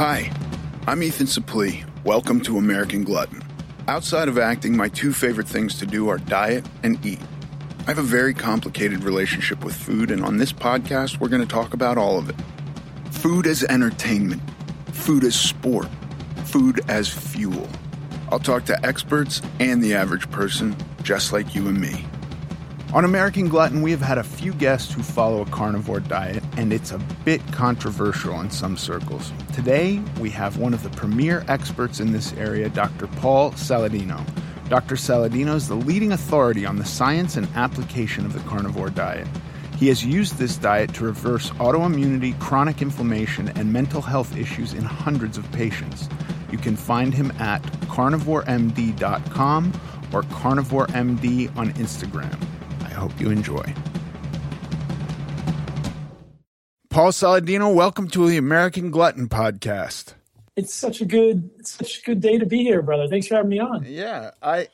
Hi, I'm Ethan Suplee. Welcome to American Glutton. Outside of acting, my two favorite things to do are diet and eat. I have a very complicated relationship with food, and on this podcast, we're going to talk about all of it food as entertainment, food as sport, food as fuel. I'll talk to experts and the average person, just like you and me. On American Glutton, we have had a few guests who follow a carnivore diet, and it's a bit controversial in some circles. Today, we have one of the premier experts in this area, Dr. Paul Saladino. Dr. Saladino is the leading authority on the science and application of the carnivore diet. He has used this diet to reverse autoimmunity, chronic inflammation, and mental health issues in hundreds of patients. You can find him at carnivoremd.com or carnivoremd on Instagram. I hope you enjoy. Paul Saladino, welcome to the American Glutton podcast. It's such a good, such a good day to be here, brother. Thanks for having me on. Yeah, I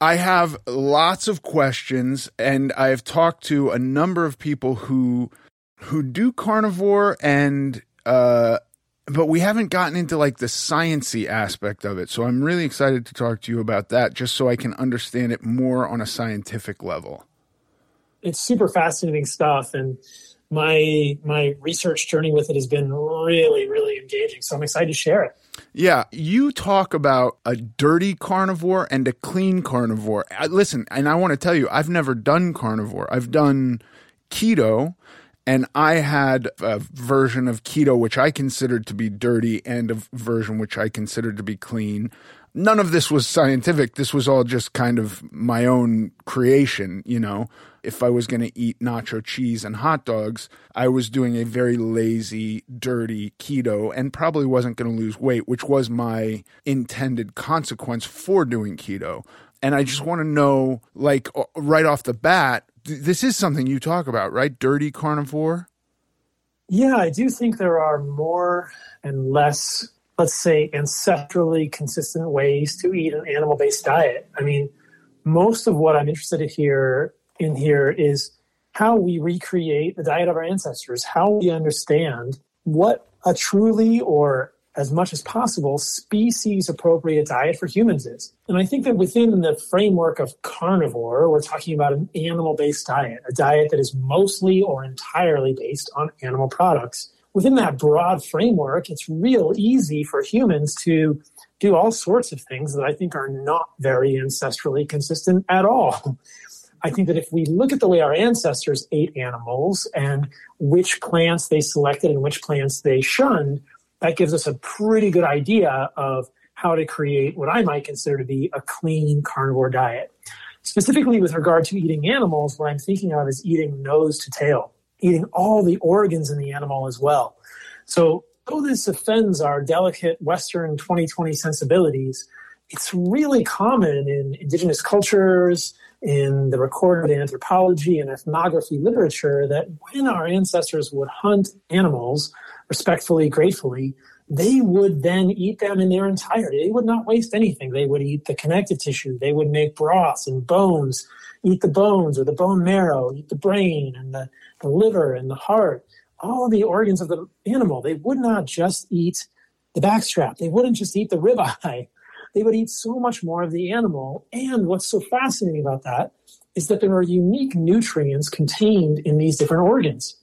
I have lots of questions and I've talked to a number of people who who do carnivore and uh but we haven't gotten into like the sciency aspect of it. So I'm really excited to talk to you about that just so I can understand it more on a scientific level it's super fascinating stuff and my my research journey with it has been really really engaging so i'm excited to share it. Yeah you talk about a dirty carnivore and a clean carnivore. Listen and i want to tell you i've never done carnivore. I've done keto and I had a version of keto which I considered to be dirty and a version which I considered to be clean none of this was scientific. This was all just kind of my own creation, you know. If I was going to eat nacho cheese and hot dogs, I was doing a very lazy, dirty keto and probably wasn't going to lose weight, which was my intended consequence for doing keto. And I just want to know, like, right off the bat, this is something you talk about, right? Dirty carnivore? Yeah, I do think there are more and less let's say, ancestrally consistent ways to eat an animal based diet. I mean, most of what I'm interested in here in here is how we recreate the diet of our ancestors, how we understand what a truly or as much as possible species appropriate diet for humans is. And I think that within the framework of carnivore, we're talking about an animal based diet, a diet that is mostly or entirely based on animal products within that broad framework, it's real easy for humans to do all sorts of things that I think are not very ancestrally consistent at all. I think that if we look at the way our ancestors ate animals and which plants they selected and which plants they shunned, that gives us a pretty good idea of how to create what I might consider to be a clean carnivore diet. Specifically with regard to eating animals, what I'm thinking of is eating nose to tail eating all the organs in the animal as well. So, though this offends our delicate Western 2020 sensibilities, it's really common in indigenous cultures, in the recorded anthropology and ethnography literature, that when our ancestors would hunt animals respectfully, gratefully, they would then eat them in their entirety. They would not waste anything. They would eat the connective tissue. They would make broths and bones, eat the bones or the bone marrow, eat the brain and the the liver and the heart, all the organs of the animal. They would not just eat the backstrap. They wouldn't just eat the ribeye. They would eat so much more of the animal. And what's so fascinating about that is that there are unique nutrients contained in these different organs.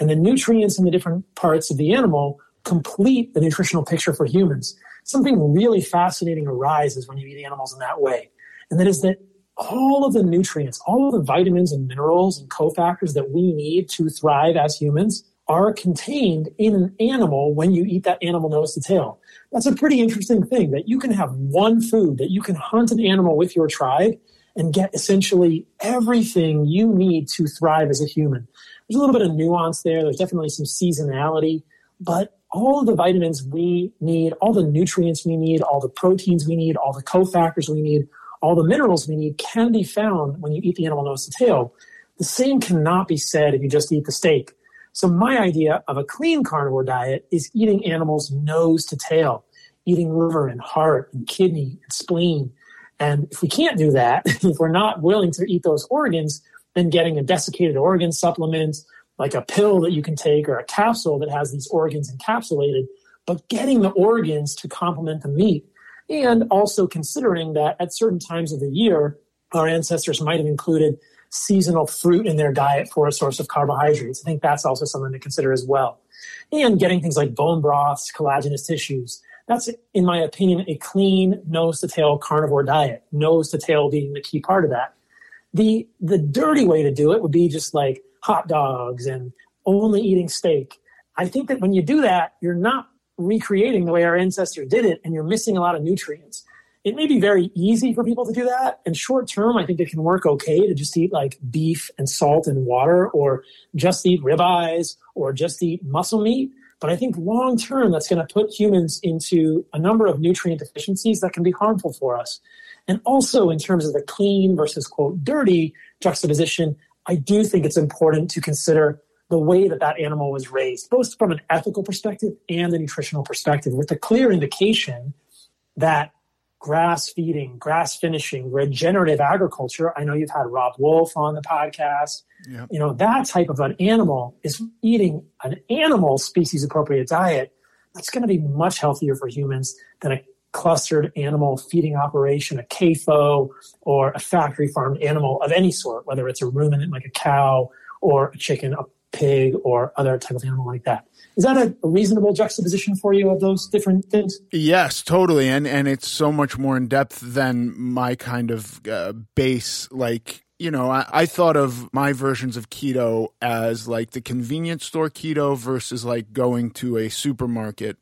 And the nutrients in the different parts of the animal complete the nutritional picture for humans. Something really fascinating arises when you eat animals in that way. And that is that all of the nutrients, all of the vitamins and minerals and cofactors that we need to thrive as humans are contained in an animal when you eat that animal nose to tail. That's a pretty interesting thing that you can have one food that you can hunt an animal with your tribe and get essentially everything you need to thrive as a human. There's a little bit of nuance there. There's definitely some seasonality, but all of the vitamins we need, all the nutrients we need, all the proteins we need, all the cofactors we need all the minerals we need can be found when you eat the animal nose to tail. The same cannot be said if you just eat the steak. So my idea of a clean carnivore diet is eating animals nose to tail, eating liver and heart and kidney and spleen. And if we can't do that, if we're not willing to eat those organs, then getting a desiccated organ supplement, like a pill that you can take or a capsule that has these organs encapsulated, but getting the organs to complement the meat. And also considering that at certain times of the year, our ancestors might have included seasonal fruit in their diet for a source of carbohydrates. I think that's also something to consider as well. And getting things like bone broths, collagenous tissues. That's, in my opinion, a clean nose to tail carnivore diet. Nose to tail being the key part of that. The, the dirty way to do it would be just like hot dogs and only eating steak. I think that when you do that, you're not recreating the way our ancestors did it and you're missing a lot of nutrients it may be very easy for people to do that. And short term, I think it can work okay to just eat like beef and salt and water, or just eat ribeyes, or just eat muscle meat. But I think long term, that's going to put humans into a number of nutrient deficiencies that can be harmful for us. And also, in terms of the clean versus quote dirty juxtaposition, I do think it's important to consider the way that that animal was raised, both from an ethical perspective and a nutritional perspective, with the clear indication that grass feeding, grass finishing, regenerative agriculture. I know you've had Robb Wolf on the podcast. Yep. You know, that type of an animal is eating an animal species appropriate diet. That's going to be much healthier for humans than a clustered animal feeding operation, a CAFO, or a factory farmed animal of any sort, whether it's a ruminant like a cow or a chicken, a pig, or other type of animal like that. Is that a reasonable juxtaposition for you of those different things? Yes, totally. And and it's so much more in depth than my kind of uh, base like you know, I, I, thought of my versions of keto as like the convenience store keto versus like going to a supermarket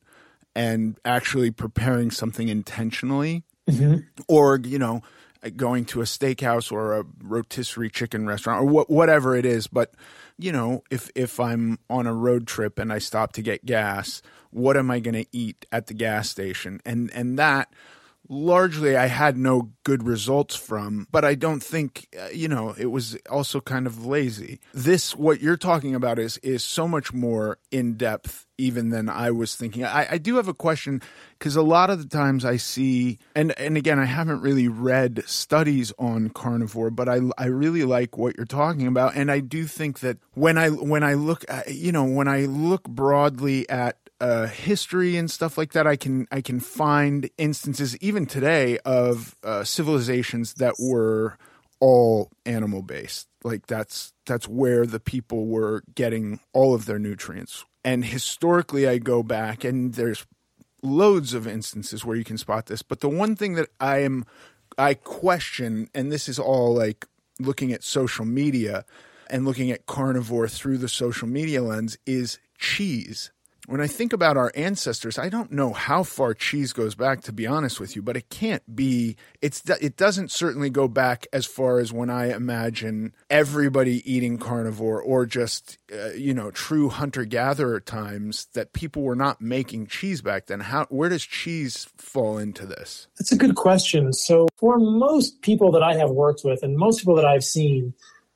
and actually preparing something intentionally. Mm-hmm. Or, you know, going to a steakhouse or a rotisserie chicken restaurant or wh- whatever it is. But you know, if if I'm on a road trip and I stop to get gas, what am I going to eat at the gas station? And and that largely I had no good results from, but I don't think uh, you know it was also kind of lazy. This what you're talking about is is so much more in depth even than I was thinking. I, I do have a question because a lot of the times I see and and again I haven't really read studies on carnivore, but I I really like what you're talking about, and I do think that when I when I look at, you know when I look broadly at uh, history and stuff like that, I can I can find instances even today of uh, civilizations that were all animal based. Like that's that's where the people were getting all of their nutrients. And historically, I go back and there's loads of instances where you can spot this. But the one thing that I am I question, and this is all like looking at social media and looking at carnivore through the social media lens, is cheese when I think about our ancestors, I don't know how far cheese goes back, to be honest with you, but it can't be. It's it doesn't certainly go back as far as when I imagine everybody eating carnivore or just uh, you know true hunter gatherer times that people were not making cheese back then. How where does cheese fall into this? That's a good question. So for most people that I have worked with, and most people that I've seen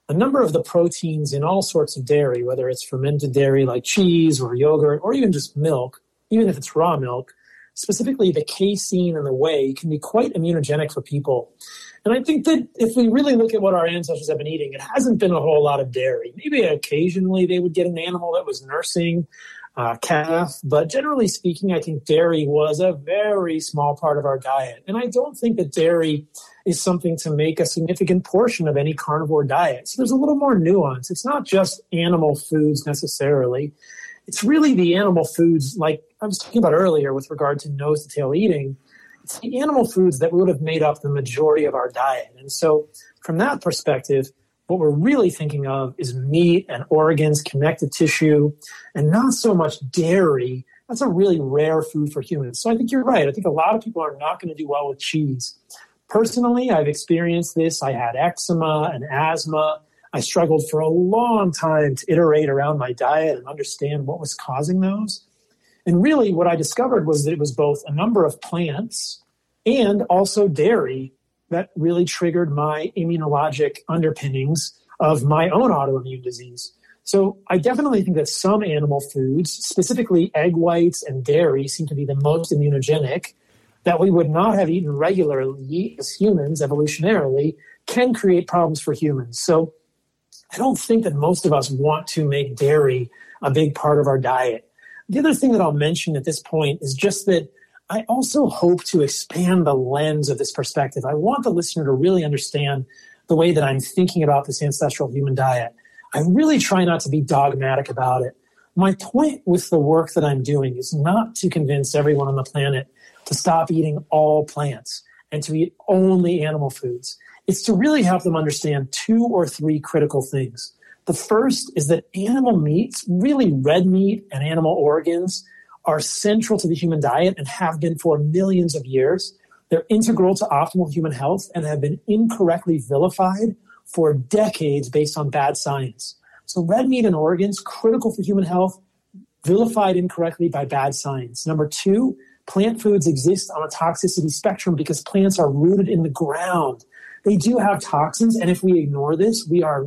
a number of the proteins in all sorts of dairy, whether it's fermented dairy like cheese or yogurt or even just milk, even if it's raw milk, specifically the casein and the whey can be quite immunogenic for people. And I think that if we really look at what our ancestors have been eating, it hasn't been a whole lot of dairy. Maybe occasionally they would get an animal that was nursing uh, calf, but generally speaking, I think dairy was a very small part of our diet. And I don't think that dairy is something to make a significant portion of any carnivore diet. So there's a little more nuance. It's not just animal foods necessarily. It's really the animal foods, like I was talking about earlier with regard to nose to tail eating. It's the animal foods that would have made up the majority of our diet. And so, from that perspective, what we're really thinking of is meat and organs, connective tissue, and not so much dairy. That's a really rare food for humans. So I think you're right. I think a lot of people are not going to do well with cheese. Personally, I've experienced this. I had eczema and asthma. I struggled for a long time to iterate around my diet and understand what was causing those. And really, what I discovered was that it was both a number of plants and also dairy that really triggered my immunologic underpinnings of my own autoimmune disease. So I definitely think that some animal foods, specifically egg whites and dairy, seem to be the most immunogenic that we would not have eaten regularly as humans evolutionarily can create problems for humans. So I don't think that most of us want to make dairy a big part of our diet. The other thing that I'll mention at this point is just that I also hope to expand the lens of this perspective. I want the listener to really understand the way that I'm thinking about this ancestral human diet. I really try not to be dogmatic about it. My point with the work that I'm doing is not to convince everyone on the planet to stop eating all plants and to eat only animal foods. It's to really help them understand two or three critical things. The first is that animal meats, really red meat and animal organs, are central to the human diet and have been for millions of years. They're integral to optimal human health and have been incorrectly vilified for decades based on bad science. So, red meat and organs, critical for human health, vilified incorrectly by bad science. Number two, plant foods exist on a toxicity spectrum because plants are rooted in the ground. They do have toxins, and if we ignore this, we are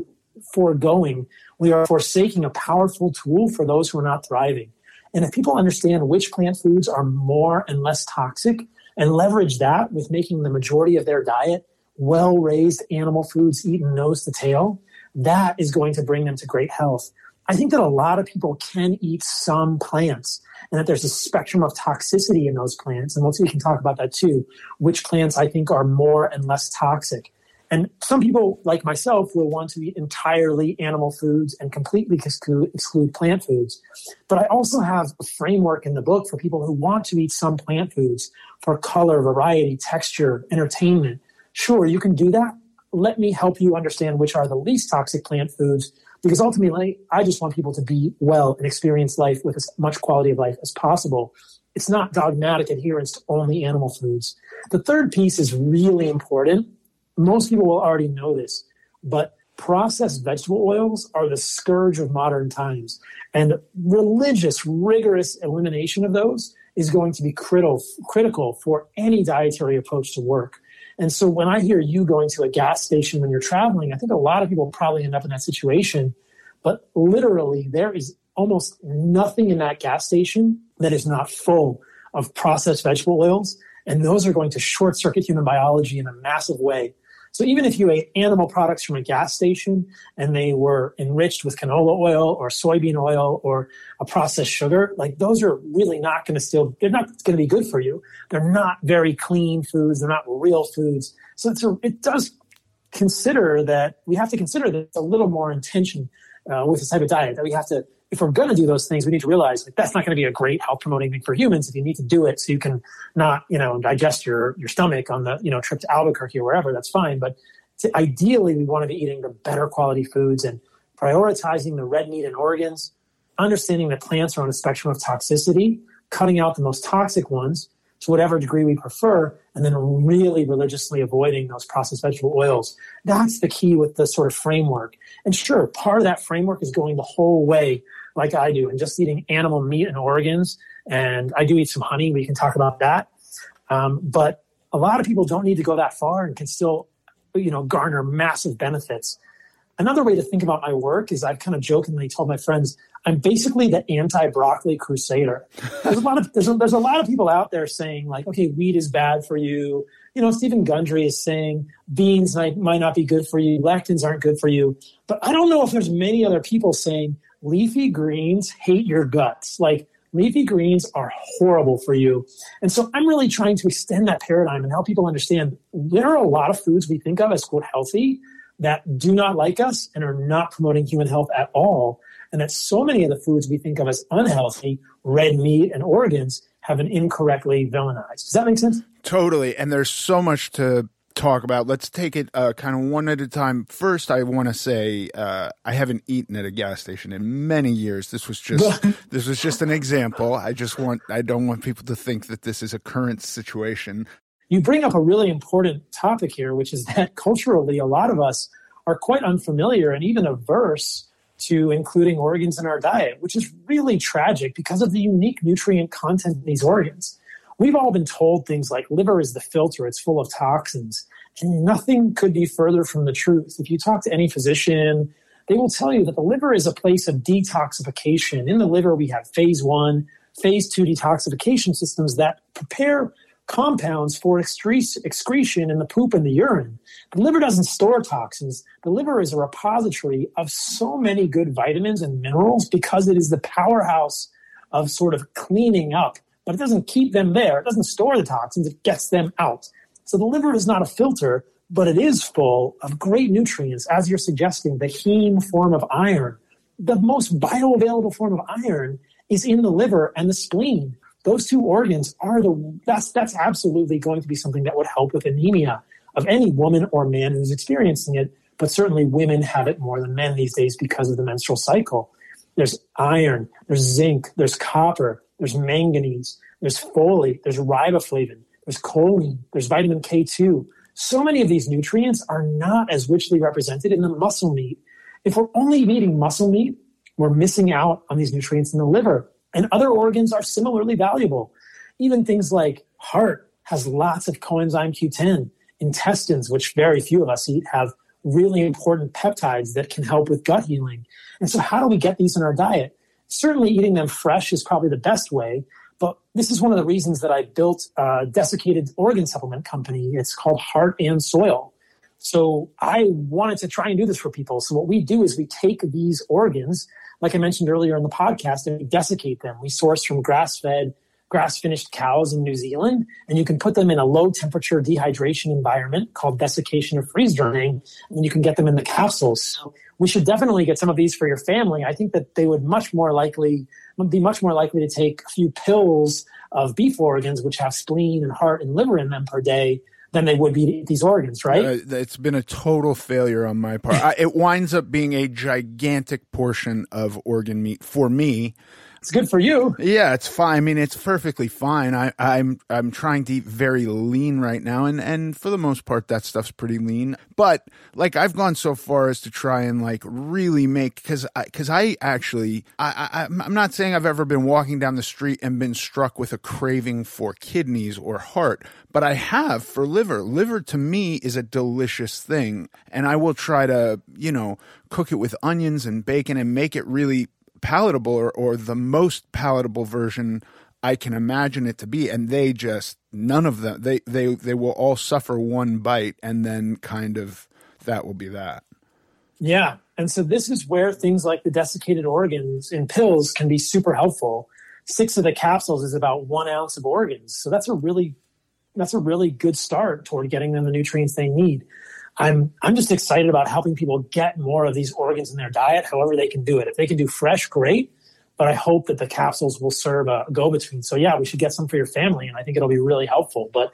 foregoing, we are forsaking a powerful tool for those who are not thriving. And if people understand which plant foods are more and less toxic and leverage that with making the majority of their diet well raised animal foods eaten nose to tail, that is going to bring them to great health. I think that a lot of people can eat some plants and that there's a spectrum of toxicity in those plants. And we can talk about that too, which plants I think are more and less toxic. And some people, like myself, will want to eat entirely animal foods and completely exclude, plant foods. But I also have a framework in the book for people who want to eat some plant foods for color, variety, texture, entertainment. Sure, you can do that. Let me help you understand which are the least toxic plant foods because ultimately, I just want people to be well and experience life with as much quality of life as possible. It's not dogmatic adherence to only animal foods. The third piece is really important most people will already know this, but processed vegetable oils are the scourge of modern times. And religious, rigorous elimination of those is going to be critical, critical for any dietary approach to work. And so when I hear you going to a gas station when you're traveling, I think a lot of people probably end up in that situation. But literally, there is almost nothing in that gas station that is not full of processed vegetable oils. And those are going to short circuit human biology in a massive way. So even if you ate animal products from a gas station and they were enriched with canola oil or soybean oil or a processed sugar, like those are really not going to still, they're not going to be good for you. They're not very clean foods. They're not real foods. So a, it does consider that we have to consider that a little more intention uh, with this type of diet that we have to if we're going to do those things, we need to realize like, that's not going to be a great health promoting thing for humans. If you need to do it so you can not, you know, digest your, your stomach on the, you know, trip to Albuquerque or wherever, that's fine. But to, ideally, we want to be eating the better quality foods and prioritizing the red meat and organs, understanding that plants are on a spectrum of toxicity, cutting out the most toxic ones to whatever degree we prefer, and then really religiously avoiding those processed vegetable oils. That's the key with the sort of framework. And sure, part of that framework is going the whole way like I do and just eating animal meat and organs. And I do eat some honey. We can talk about that. Um, but a lot of people don't need to go that far and can still, you know, garner massive benefits. Another way to think about my work is I've kind of jokingly told my friends I'm basically the anti-broccoli crusader. There's a lot of there's a, there's a lot of people out there saying like, okay, wheat is bad for you. You know, Steven Gundry is saying beans might, might not be good for you, lectins aren't good for you. But I don't know if there's many other people saying leafy greens hate your guts. Like leafy greens are horrible for you. And so I'm really trying to extend that paradigm and help people understand there are a lot of foods we think of as quote healthy that do not like us and are not promoting human health at all. And that so many of the foods we think of as unhealthy, red meat and organs, have been incorrectly villainized. Does that make sense? Totally. And there's so much to talk about. Let's take it uh, kind of one at a time. First, I want to say uh, I haven't eaten at a gas station in many years. This was just this was just an example. I just want I don't want people to think that this is a current situation. You bring up a really important topic here, which is that culturally, a lot of us are quite unfamiliar and even averse to including organs in our diet, which is really tragic because of the unique nutrient content in these organs. We've all been told things like liver is the filter, it's full of toxins. And nothing could be further from the truth. If you talk to any physician, they will tell you that the liver is a place of detoxification. In the liver, we have phase one, phase two detoxification systems that prepare compounds for excretion in the poop and the urine. The liver doesn't store toxins. The liver is a repository of so many good vitamins and minerals because it is the powerhouse of sort of cleaning up, but it doesn't keep them there. It doesn't store the toxins, it gets them out. So the liver is not a filter, but it is full of great nutrients, as you're suggesting, the heme form of iron. The most bioavailable form of iron is in the liver and the spleen. Those two organs are the that's that's absolutely going to be something that would help with anemia of any woman or man who's experiencing it, but certainly women have it more than men these days because of the menstrual cycle. There's iron, there's zinc, there's copper, there's manganese, there's folate, there's riboflavin, there's choline, there's vitamin K2. So many of these nutrients are not as richly represented in the muscle meat. If we're only eating muscle meat, we're missing out on these nutrients in the liver. And other organs are similarly valuable. Even things like heart has lots of coenzyme Q10. Intestines, which very few of us eat, have really important peptides that can help with gut healing. And so, how do we get these in our diet? Certainly, eating them fresh is probably the best way. But this is one of the reasons that I built a desiccated organ supplement company. It's called Heart and Soil. So I wanted to try and do this for people. So what we do is we take these organs, like I mentioned earlier in the podcast, and we desiccate them. We source from grass-fed, grass-finished cows in New Zealand, and you can put them in a low-temperature dehydration environment called desiccation or freeze drying, and you can get them in the capsules. So we should definitely get some of these for your family. I think that they would much more likely be much more likely to take a few pills of beef organs, which have spleen and heart and liver in them per day, than they would be these organs, right? Uh, it's been a total failure on my part. I, it winds up being a gigantic portion of organ meat for me it's good for you. Yeah, it's fine. I mean, it's perfectly fine. I, I'm I'm trying to eat very lean right now, and and for the most part, that stuff's pretty lean. But like, I've gone so far as to try and like really make because because I, I, actually I, I I'm not saying I've ever been walking down the street and been struck with a craving for kidneys or heart, but I have for liver. Liver to me is a delicious thing, and I will try to you know cook it with onions and bacon and make it really palatable or, or the most palatable version I can imagine it to be. And they just none of them they they they will all suffer one bite and then kind of that will be that. Yeah. And so this is where things like the desiccated organs in pills can be super helpful. Six of the capsules is about one ounce of organs. So that's a really that's a really good start toward getting them the nutrients they need. I'm I'm just excited about helping people get more of these organs in their diet, however they can do it. If they can do fresh, great. But I hope that the capsules will serve a go between. So yeah, we should get some for your family, and I think it'll be really helpful. But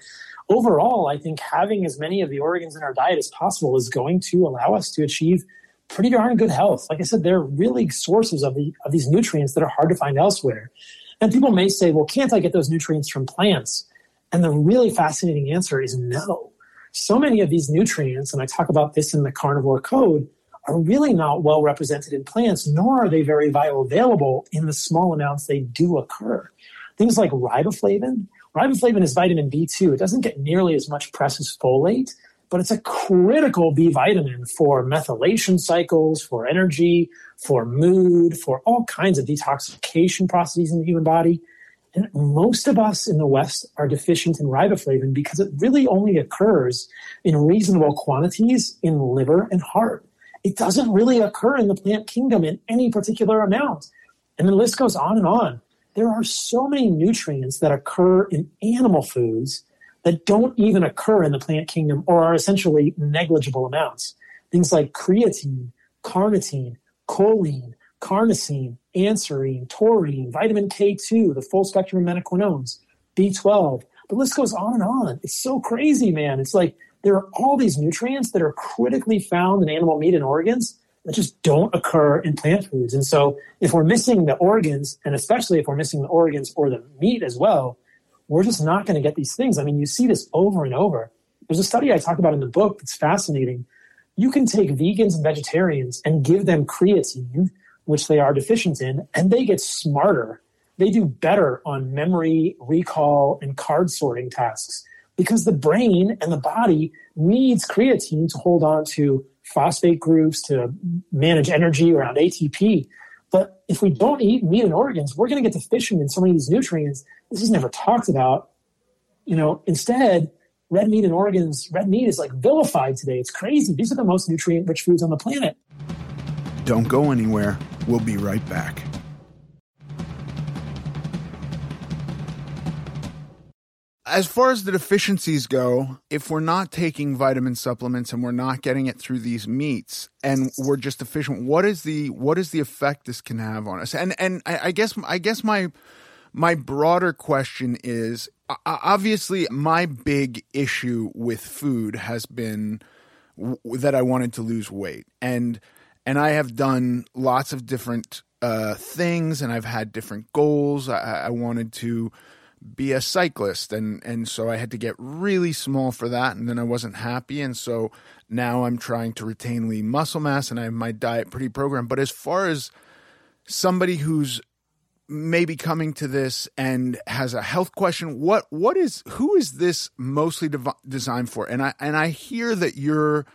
overall, I think having as many of the organs in our diet as possible is going to allow us to achieve pretty darn good health. Like I said, they're really sources of the of these nutrients that are hard to find elsewhere. And people may say, well, can't I get those nutrients from plants? And the really fascinating answer is no so many of these nutrients, and I talk about this in the carnivore code, are really not well represented in plants, nor are they very bioavailable in the small amounts they do occur. Things like riboflavin. Riboflavin is vitamin B2. It doesn't get nearly as much press as folate, but it's a critical B vitamin for methylation cycles, for energy, for mood, for all kinds of detoxification processes in the human body. And most of us in the West are deficient in riboflavin because it really only occurs in reasonable quantities in liver and heart. It doesn't really occur in the plant kingdom in any particular amount. And the list goes on and on. There are so many nutrients that occur in animal foods that don't even occur in the plant kingdom or are essentially negligible amounts. Things like creatine, carnitine, choline, carnosine, anserine, taurine, vitamin K2, the full spectrum of menaquinones, B12. The list goes on and on. It's so crazy, man. It's like there are all these nutrients that are critically found in animal meat and organs that just don't occur in plant foods. And so if we're missing the organs, and especially if we're missing the organs or the meat as well, we're just not going to get these things. I mean, you see this over and over. There's a study I talk about in the book that's fascinating. You can take vegans and vegetarians and give them creatine, which they are deficient in, and they get smarter. They do better on memory, recall, and card sorting tasks because the brain and the body needs creatine to hold on to phosphate groups, to manage energy around ATP. But if we don't eat meat and organs, we're going to get deficient in so many of these nutrients. This is never talked about. You know, instead, red meat and organs, red meat is like vilified today. It's crazy. These are the most nutrient rich foods on the planet. Don't go anywhere. We'll be right back. As far as the deficiencies go, if we're not taking vitamin supplements and we're not getting it through these meats and we're just deficient, what is the what is the effect this can have on us? And and I, I guess I guess my my broader question is obviously my big issue with food has been that I wanted to lose weight and and I have done lots of different uh, things and I've had different goals. I, I wanted to be a cyclist and and so I had to get really small for that and then I wasn't happy. And so now I'm trying to retain lean muscle mass and I have my diet pretty programmed. But as far as somebody who's maybe coming to this and has a health question what what is who is this mostly dev- designed for? And I and I hear that you're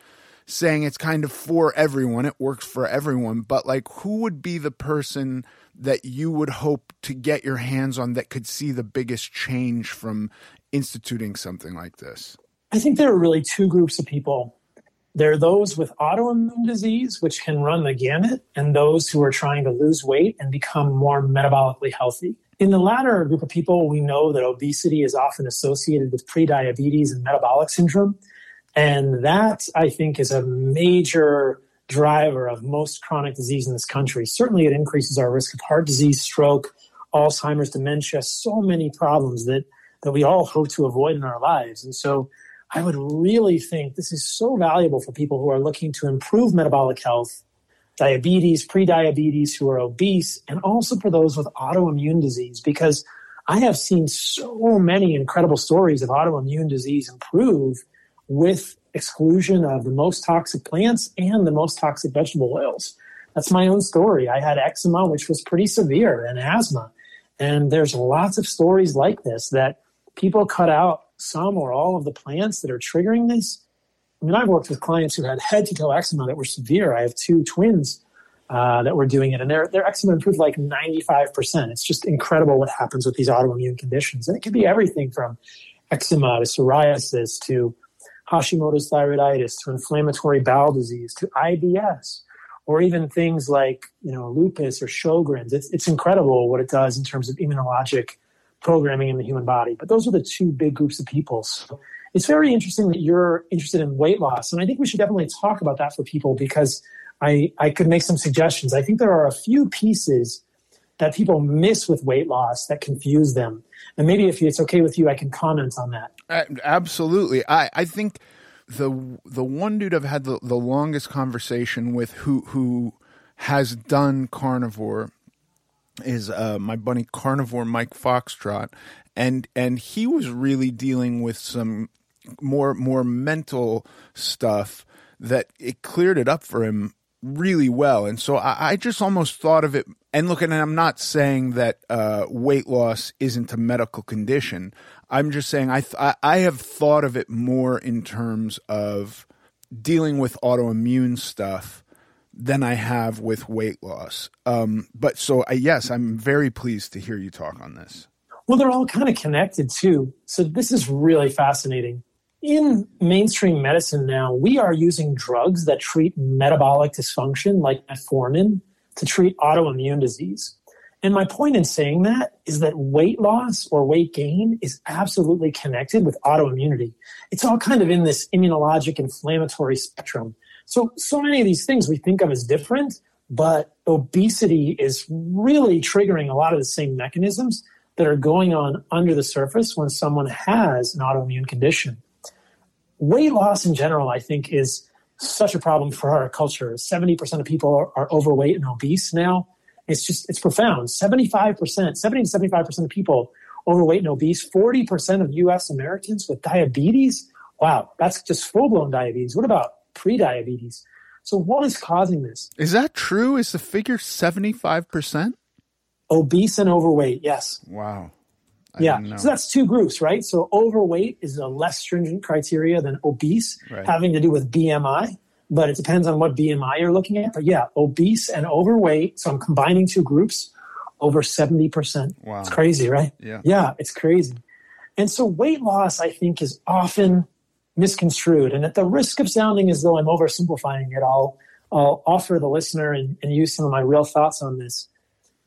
saying it's kind of for everyone it works for everyone but like who would be the person that you would hope to get your hands on that could see the biggest change from instituting something like this? I think there are really two groups of people. There are those with autoimmune disease, which can run the gamut, and those who are trying to lose weight and become more metabolically healthy. In the latter group of people, we know that obesity is often associated with prediabetes and metabolic syndrome. And that, I think, is a major driver of most chronic disease in this country. Certainly, it increases our risk of heart disease, stroke, Alzheimer's, dementia, so many problems that, that we all hope to avoid in our lives. And so, I would really think this is so valuable for people who are looking to improve metabolic health, diabetes, prediabetes, who are obese, and also for those with autoimmune disease, because I have seen so many incredible stories of autoimmune disease improve with exclusion of the most toxic plants and the most toxic vegetable oils. That's my own story. I had eczema, which was pretty severe, and asthma. And there's lots of stories like this that people cut out some or all of the plants that are triggering this. I mean, I've worked with clients who had head to toe eczema that were severe. I have two twins uh, that were doing it, and their, their eczema improved like 95%. It's just incredible what happens with these autoimmune conditions. And it can be everything from eczema to psoriasis to Hashimoto's thyroiditis to inflammatory bowel disease to IBS or even things like you know lupus or Sjogren's. It's, it's incredible what it does in terms of immunologic programming in the human body. But those are the two big groups of people. So it's very interesting that you're interested in weight loss, and I think we should definitely talk about that for people because I I could make some suggestions. I think there are a few pieces that people miss with weight loss that confuse them. And maybe if it's okay with you, I can comment on that. Absolutely. I, I think the the one dude I've had the, the longest conversation with who who has done carnivore is uh, my buddy carnivore Mike Foxtrot, and and he was really dealing with some more more mental stuff that it cleared it up for him really well. And so I, I, just almost thought of it. And look, and I'm not saying that uh, weight loss isn't a medical condition. I'm just saying I, th- I have thought of it more in terms of dealing with autoimmune stuff than I have with weight loss. Um, but so uh, yes, I'm very pleased to hear you talk on this. Well, they're all kind of connected too. So this is really fascinating in mainstream medicine now, we are using drugs that treat metabolic dysfunction, like metformin, to treat autoimmune disease. And my point in saying that is that weight loss or weight gain is absolutely connected with autoimmunity. It's all kind of in this immunologic inflammatory spectrum. So, so many of these things we think of as different, but obesity is really triggering a lot of the same mechanisms that are going on under the surface when someone has an autoimmune condition weight loss in general, I think, is such a problem for our culture. 70% of people are, overweight and obese now. It's just, it's profound. 75%, 70 to 75% of people overweight and obese, 40% of US Americans with diabetes. Wow, that's just full blown diabetes. What about pre-diabetes? So what is causing this? Is that true? Is the figure 75%? Obese and overweight, yes. Wow. I yeah. So that's two groups, right? So overweight is a less stringent criteria than obese, right. having to do with BMI, but it depends on what BMI you're looking at. But yeah, obese and overweight. So I'm combining two groups over 70%. Wow. It's crazy, right? Yeah. Yeah, it's crazy. And so weight loss, I think, is often misconstrued. And at the risk of sounding as though I'm oversimplifying it, I'll, I'll offer the listener and, and use some of my real thoughts on this.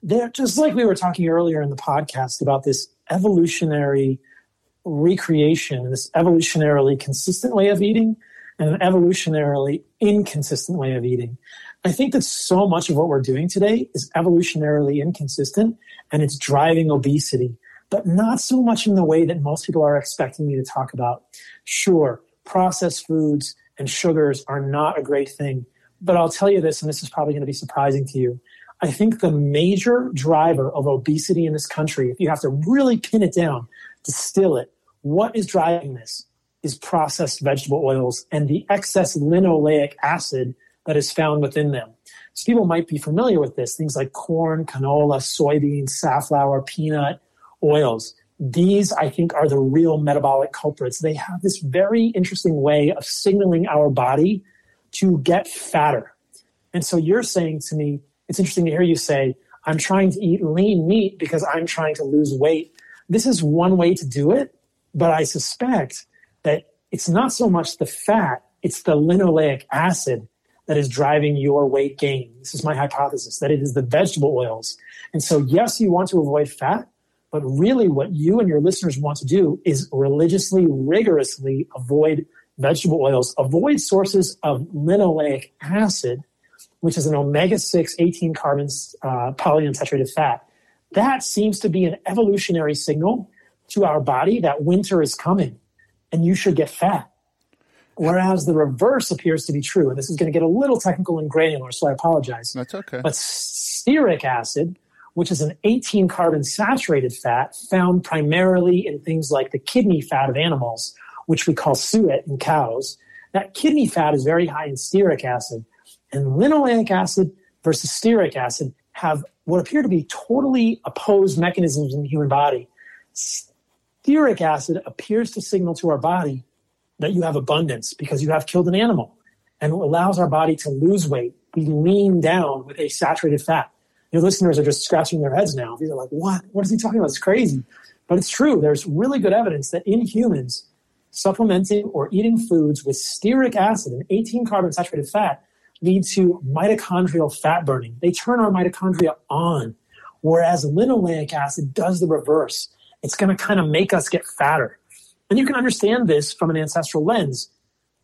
They're just like we were talking earlier in the podcast about this evolutionary recreation, this evolutionarily consistent way of eating and an evolutionarily inconsistent way of eating. I think that so much of what we're doing today is evolutionarily inconsistent and it's driving obesity, but not so much in the way that most people are expecting me to talk about. Sure, processed foods and sugars are not a great thing, but I'll tell you this, and this is probably going to be surprising to you. I think the major driver of obesity in this country, if you have to really pin it down, distill it, what is driving this is processed vegetable oils and the excess linoleic acid that is found within them. So people might be familiar with this, things like corn, canola, soybean, safflower, peanut oils. These, I think, are the real metabolic culprits. They have this very interesting way of signaling our body to get fatter. And so you're saying to me, it's interesting to hear you say, I'm trying to eat lean meat because I'm trying to lose weight. This is one way to do it, but I suspect it's not so much the fat, it's the linoleic acid that is driving your weight gain. This is my hypothesis that it is the vegetable oils. And so, yes, you want to avoid fat, but really what you and your listeners want to do is religiously, rigorously avoid vegetable oils, avoid sources of linoleic acid, which is an omega 6 18 carbon uh, polyunsaturated fat. That seems to be an evolutionary signal to our body that winter is coming and you should get fat. Whereas the reverse appears to be true. And this is going to get a little technical and granular, so I apologize. That's okay. But stearic acid, which is an 18 carbon saturated fat found primarily in things like the kidney fat of animals, which we call suet in cows, that kidney fat is very high in stearic acid. And linoleic acid versus stearic acid have what appear to be totally opposed mechanisms in the human body. Stearic acid appears to signal to our body that you have abundance because you have killed an animal and it allows our body to lose weight, We lean down with a saturated fat. Your listeners are just scratching their heads now. They're like, what? What is he talking about? It's crazy. But it's true. There's really good evidence that in humans, supplementing or eating foods with stearic acid and 18 carbon saturated fat lead to mitochondrial fat burning. They turn our mitochondria on, whereas linoleic acid does the reverse. It's going to kind of make us get fatter. And you can understand this from an ancestral lens.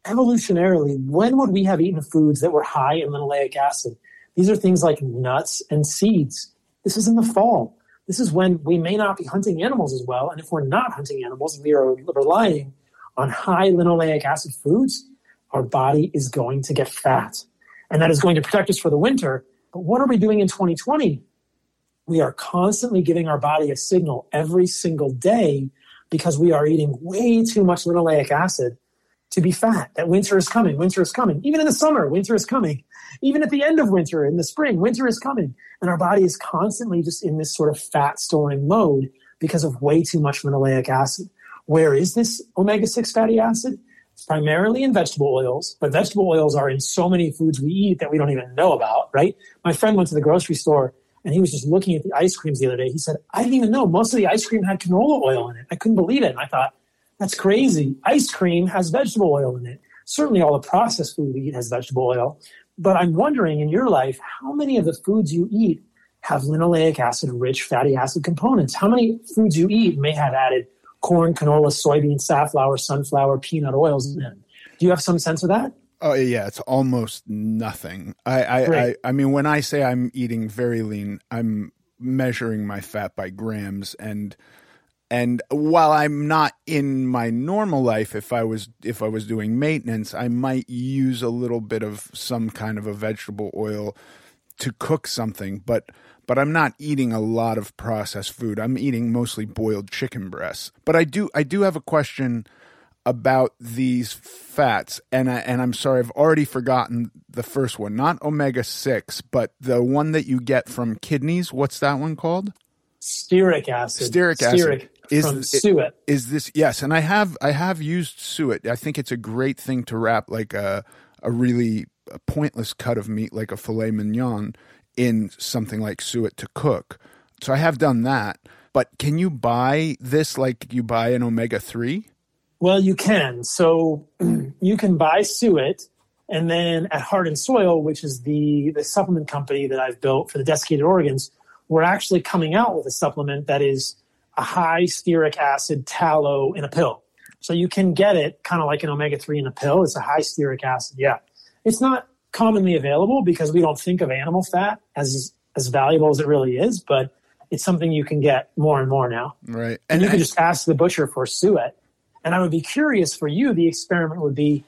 Evolutionarily, when would we have eaten foods that were high in linoleic acid? These are things like nuts and seeds. This is in the fall. This is when we may not be hunting animals as well. And if we're not hunting animals we are relying on high linoleic acid foods, our body is going to get fat. And that is going to protect us for the winter. But what are we doing in 2020? We are constantly giving our body a signal every single day because we are eating way too much linoleic acid to be fat. That winter is coming, winter is coming. Even in the summer, winter is coming. Even at the end of winter, in the spring, winter is coming. And our body is constantly just in this sort of fat storing mode because of way too much linoleic acid. Where is this omega 6 fatty acid? It's primarily in vegetable oils, but vegetable oils are in so many foods we eat that we don't even know about, right? My friend went to the grocery store and he was just looking at the ice creams the other day. He said, I didn't even know most of the ice cream had canola oil in it. I couldn't believe it. And I thought, that's crazy. Ice cream has vegetable oil in it. Certainly all the processed food we eat has vegetable oil. But I'm wondering in your life, how many of the foods you eat have linoleic acid rich fatty acid components? How many foods you eat may have added corn, canola, soybean, safflower, sunflower, peanut oils in them? Do you have some sense of that? Oh yeah, it's almost nothing. I I, I I mean when I say I'm eating very lean, I'm measuring my fat by grams and and while I'm not in my normal life if I was if I was doing maintenance, I might use a little bit of some kind of a vegetable oil to cook something, but but I'm not eating a lot of processed food. I'm eating mostly boiled chicken breasts. But I do I do have a question about these fats, and I, and I'm sorry, I've already forgotten the first one. Not omega six, but the one that you get from kidneys. What's that one called? Stearic acid. Stearic acid. Stearic is from suet. Is this yes? And I have I have used suet. I think it's a great thing to wrap like a a really a pointless cut of meat like a filet mignon in something like suet to cook. So I have done that. But can you buy this like you buy an omega three? Well, you can. So you can buy suet, and then at Heart and Soil, which is the, the supplement company that I've built for the desiccated organs, we're actually coming out with a supplement that is a high stearic acid tallow in a pill. So you can get it kind of like an omega 3 in a pill. It's a high stearic acid. Yeah. It's not commonly available because we don't think of animal fat as as valuable as it really is, but it's something you can get more and more now. Right. And, and you can just ask the butcher for suet. And I would be curious for you, the experiment would be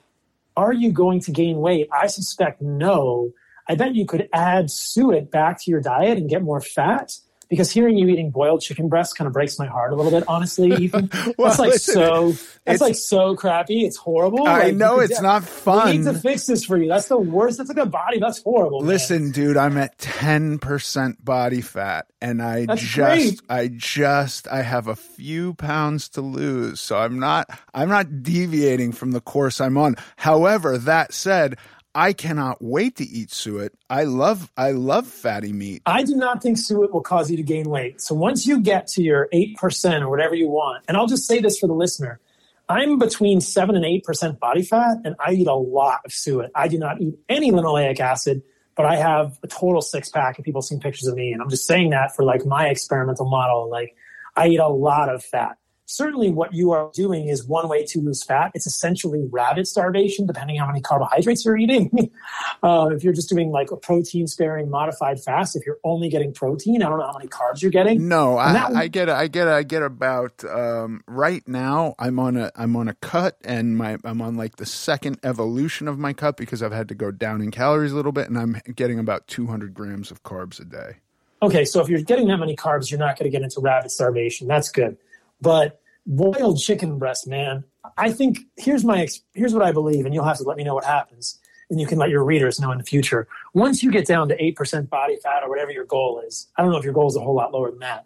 are you going to gain weight? I suspect no. I bet you could add suet back to your diet and get more fat because hearing you eating boiled chicken breast kind of breaks my heart a little bit, honestly. Even well, that's like listen, so that's like so crappy. It's horrible. I like, know it's not fun. We need to fix this for you. That's the worst. That's like a body. That's horrible. Listen, man. dude, I'm at ten percent body fat, and I that's just, great. I just, I have a few pounds to lose, so I'm not, I'm not deviating from the course I'm on. However, that said. I cannot wait to eat suet. I love I love fatty meat. I do not think suet will cause you to gain weight. So once you get to your 8% or whatever you want, and I'll just say this for the listener. I'm between 7 and 8% body fat and I eat a lot of suet. I do not eat any linoleic acid, but I have a total six pack and people seen pictures of me and I'm just saying that for like my experimental model like I eat a lot of fat certainly what you are doing is one way to lose fat. It's essentially rabbit starvation, depending on how many carbohydrates you're eating. uh, if you're just doing like a protein sparing modified fast, if you're only getting protein, I don't know how many carbs you're getting. No, I, that, I, get, I get, I get about um, right now. I'm on a, I'm on a cut, and my, I'm on like the second evolution of my cut because I've had to go down in calories a little bit, and I'm getting about 200 grams of carbs a day. Okay, so if you're getting that many carbs, you're not going to get into rabbit starvation. That's good. But boiled chicken breast, man. I think here's my here's what I believe, and you'll have to let me know what happens, and you can let your readers know in the future. Once you get down to eight percent body fat or whatever your goal is, I don't know if your goal is a whole lot lower than that.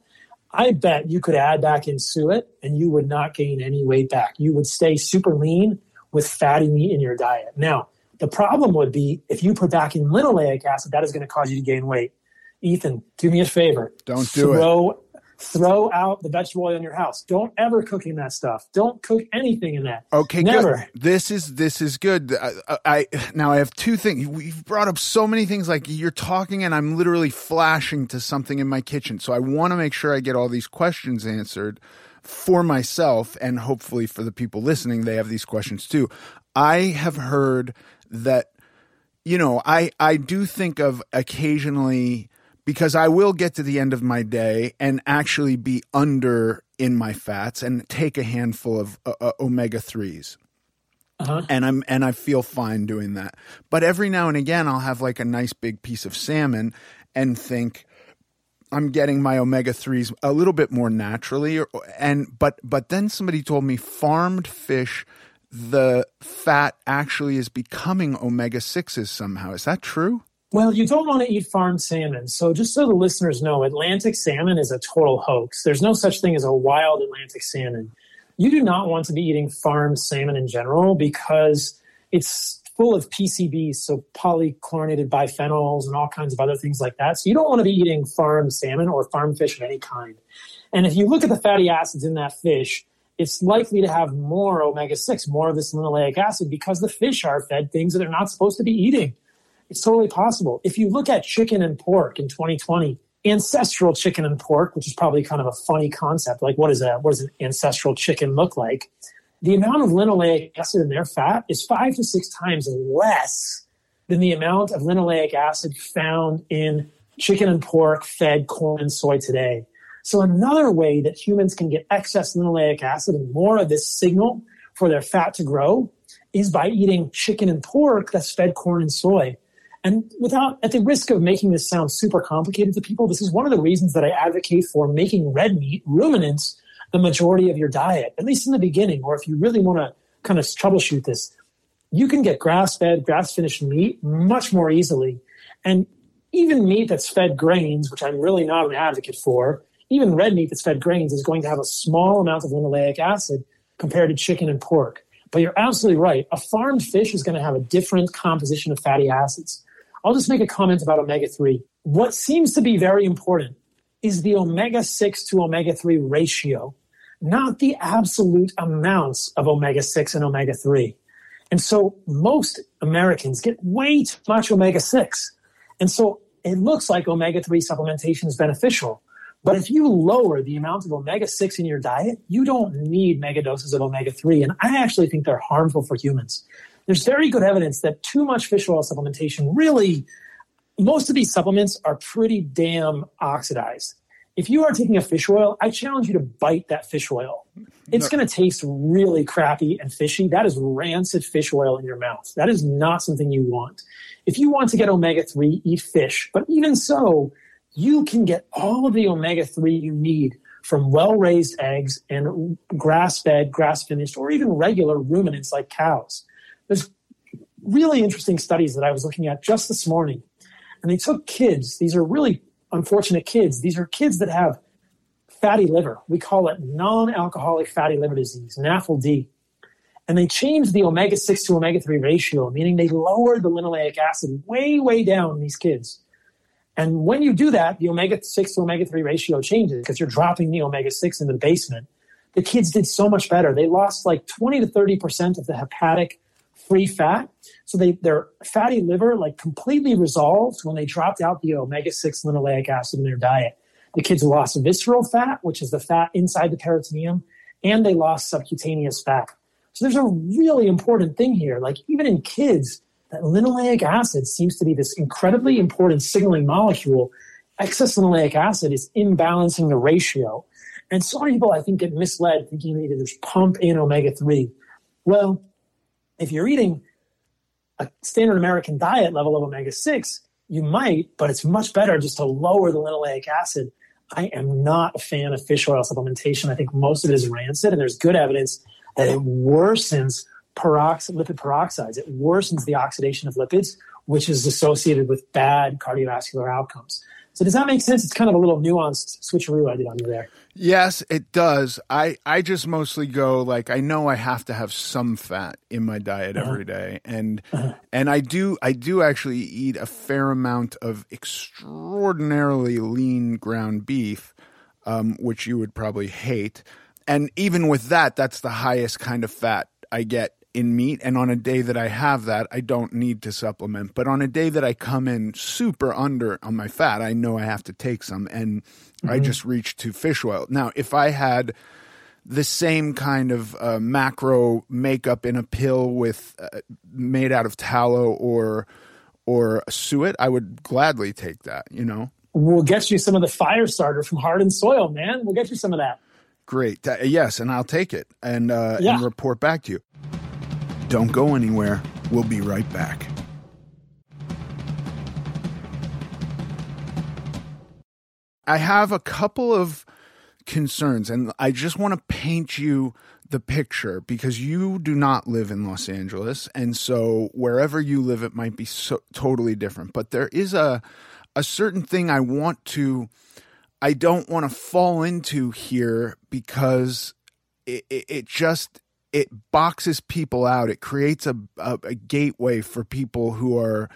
I bet you could add back in suet, and you would not gain any weight back. You would stay super lean with fatty meat in your diet. Now, the problem would be if you put back in linoleic acid, that is going to cause you to gain weight. Ethan, do me a favor. Don't do throw it throw out the vegetable oil in your house. Don't ever cook in that stuff. Don't cook anything in that. Okay, never. Good. This is this is good. I, uh, uh, I now I have two things. We've brought up so many things. Like you're talking, and I'm literally flashing to something in my kitchen. So I want to make sure I get all these questions answered for myself, and hopefully for the people listening, they have these questions too. I have heard that. You know, I I do think of occasionally because I will get to the end of my day and actually be under in my fats and take a handful of uh, uh, omega 3s. Uh-huh. And I'm and I feel fine doing that. But every now and again I'll have like a nice big piece of salmon and think I'm getting my omega 3s a little bit more naturally and but but then somebody told me farmed fish the fat actually is becoming omega 6s somehow. Is that true? Well, you don't want to eat farmed salmon. So, just so the listeners know, Atlantic salmon is a total hoax. There's no such thing as a wild Atlantic salmon. You do not want to be eating farmed salmon in general because it's full of PCBs, so polychlorinated biphenyls and all kinds of other things like that. So, you don't want to be eating farmed salmon or farmed fish of any kind. And if you look at the fatty acids in that fish, it's likely to have more omega 6, more of this linoleic acid, because the fish are fed things that they're not supposed to be eating. It's totally possible. If you look at chicken and pork in 2020, ancestral chicken and pork, which is probably kind of a funny concept, like what is a what does an ancestral chicken look like? The amount of linoleic acid in their fat is five to six times less than the amount of linoleic acid found in chicken and pork fed corn and soy today. So another way that humans can get excess linoleic acid and more of this signal for their fat to grow is by eating chicken and pork that's fed corn and soy. And without, at the risk of making this sound super complicated to people, this is one of the reasons that I advocate for making red meat, ruminants, the majority of your diet, at least in the beginning, or if you really want to kind of troubleshoot this, you can get grass fed, grass finished meat much more easily. And even meat that's fed grains, which I'm really not an advocate for, even red meat that's fed grains is going to have a small amount of linoleic acid compared to chicken and pork. But you're absolutely right. A farmed fish is going to have a different composition of fatty acids. I'll just make a comment about omega 3. What seems to be very important is the omega 6 to omega 3 ratio, not the absolute amounts of omega 6 and omega 3. And so most Americans get way too much omega 6. And so it looks like omega 3 supplementation is beneficial. But if you lower the amount of omega 6 in your diet, you don't need mega doses of omega 3. And I actually think they're harmful for humans. There's very good evidence that too much fish oil supplementation really, most of these supplements are pretty damn oxidized. If you are taking a fish oil, I challenge you to bite that fish oil. It's no. going to taste really crappy and fishy. That is rancid fish oil in your mouth. That is not something you want. If you want to get omega 3, eat fish. But even so, you can get all of the omega 3 you need from well raised eggs and grass fed, grass finished, or even regular ruminants like cows. There's really interesting studies that I was looking at just this morning. And they took kids, these are really unfortunate kids. These are kids that have fatty liver. We call it non alcoholic fatty liver disease, NAFLD. And they changed the omega 6 to omega 3 ratio, meaning they lowered the linoleic acid way, way down in these kids. And when you do that, the omega 6 to omega 3 ratio changes because you're dropping the omega 6 in the basement. The kids did so much better. They lost like 20 to 30% of the hepatic free fat. So they, their fatty liver like completely resolved when they dropped out the omega 6 linoleic acid in their diet. The kids lost visceral fat, which is the fat inside the peritoneum, and they lost subcutaneous fat. So there's a really important thing here. Like even in kids, that linoleic acid seems to be this incredibly important signaling molecule. Excess linoleic acid is imbalancing the ratio. And so many people, I think, get misled thinking they just pump in omega 3. Well, if you're eating a standard American diet level of omega 6, you might, but it's much better just to lower the linoleic acid. I am not a fan of fish oil supplementation. I think most of it is rancid, and there's good evidence that it worsens perox- lipid peroxides. It worsens the oxidation of lipids, which is associated with bad cardiovascular outcomes. So does that make sense? It's kind of a little nuanced switcheroo I did on you there. Yes, it does. I, I just mostly go like I know I have to have some fat in my diet uh-huh. every day, and uh-huh. and I do I do actually eat a fair amount of extraordinarily lean ground beef, um, which you would probably hate. And even with that, that's the highest kind of fat I get in meat and on a day that I have that I don't need to supplement but on a day that I come in super under on my fat I know I have to take some and mm-hmm. I just reach to fish oil now if I had the same kind of uh, macro makeup in a pill with uh, made out of tallow or or suet I would gladly take that you know we'll get you some of the fire starter from Heart & Soil man we'll get you some of that Great. Yes, and I'll take it and uh, yeah. and report back to you. Don't go anywhere. We'll be right back. I have a couple of concerns, and I just want to paint you the picture because you do not live in Los Angeles, and so wherever you live, it might be so, totally different. But there is a a certain thing I want to, I don't want to fall into here because it, it, it just it boxes people out. It creates a, a, a gateway for people who are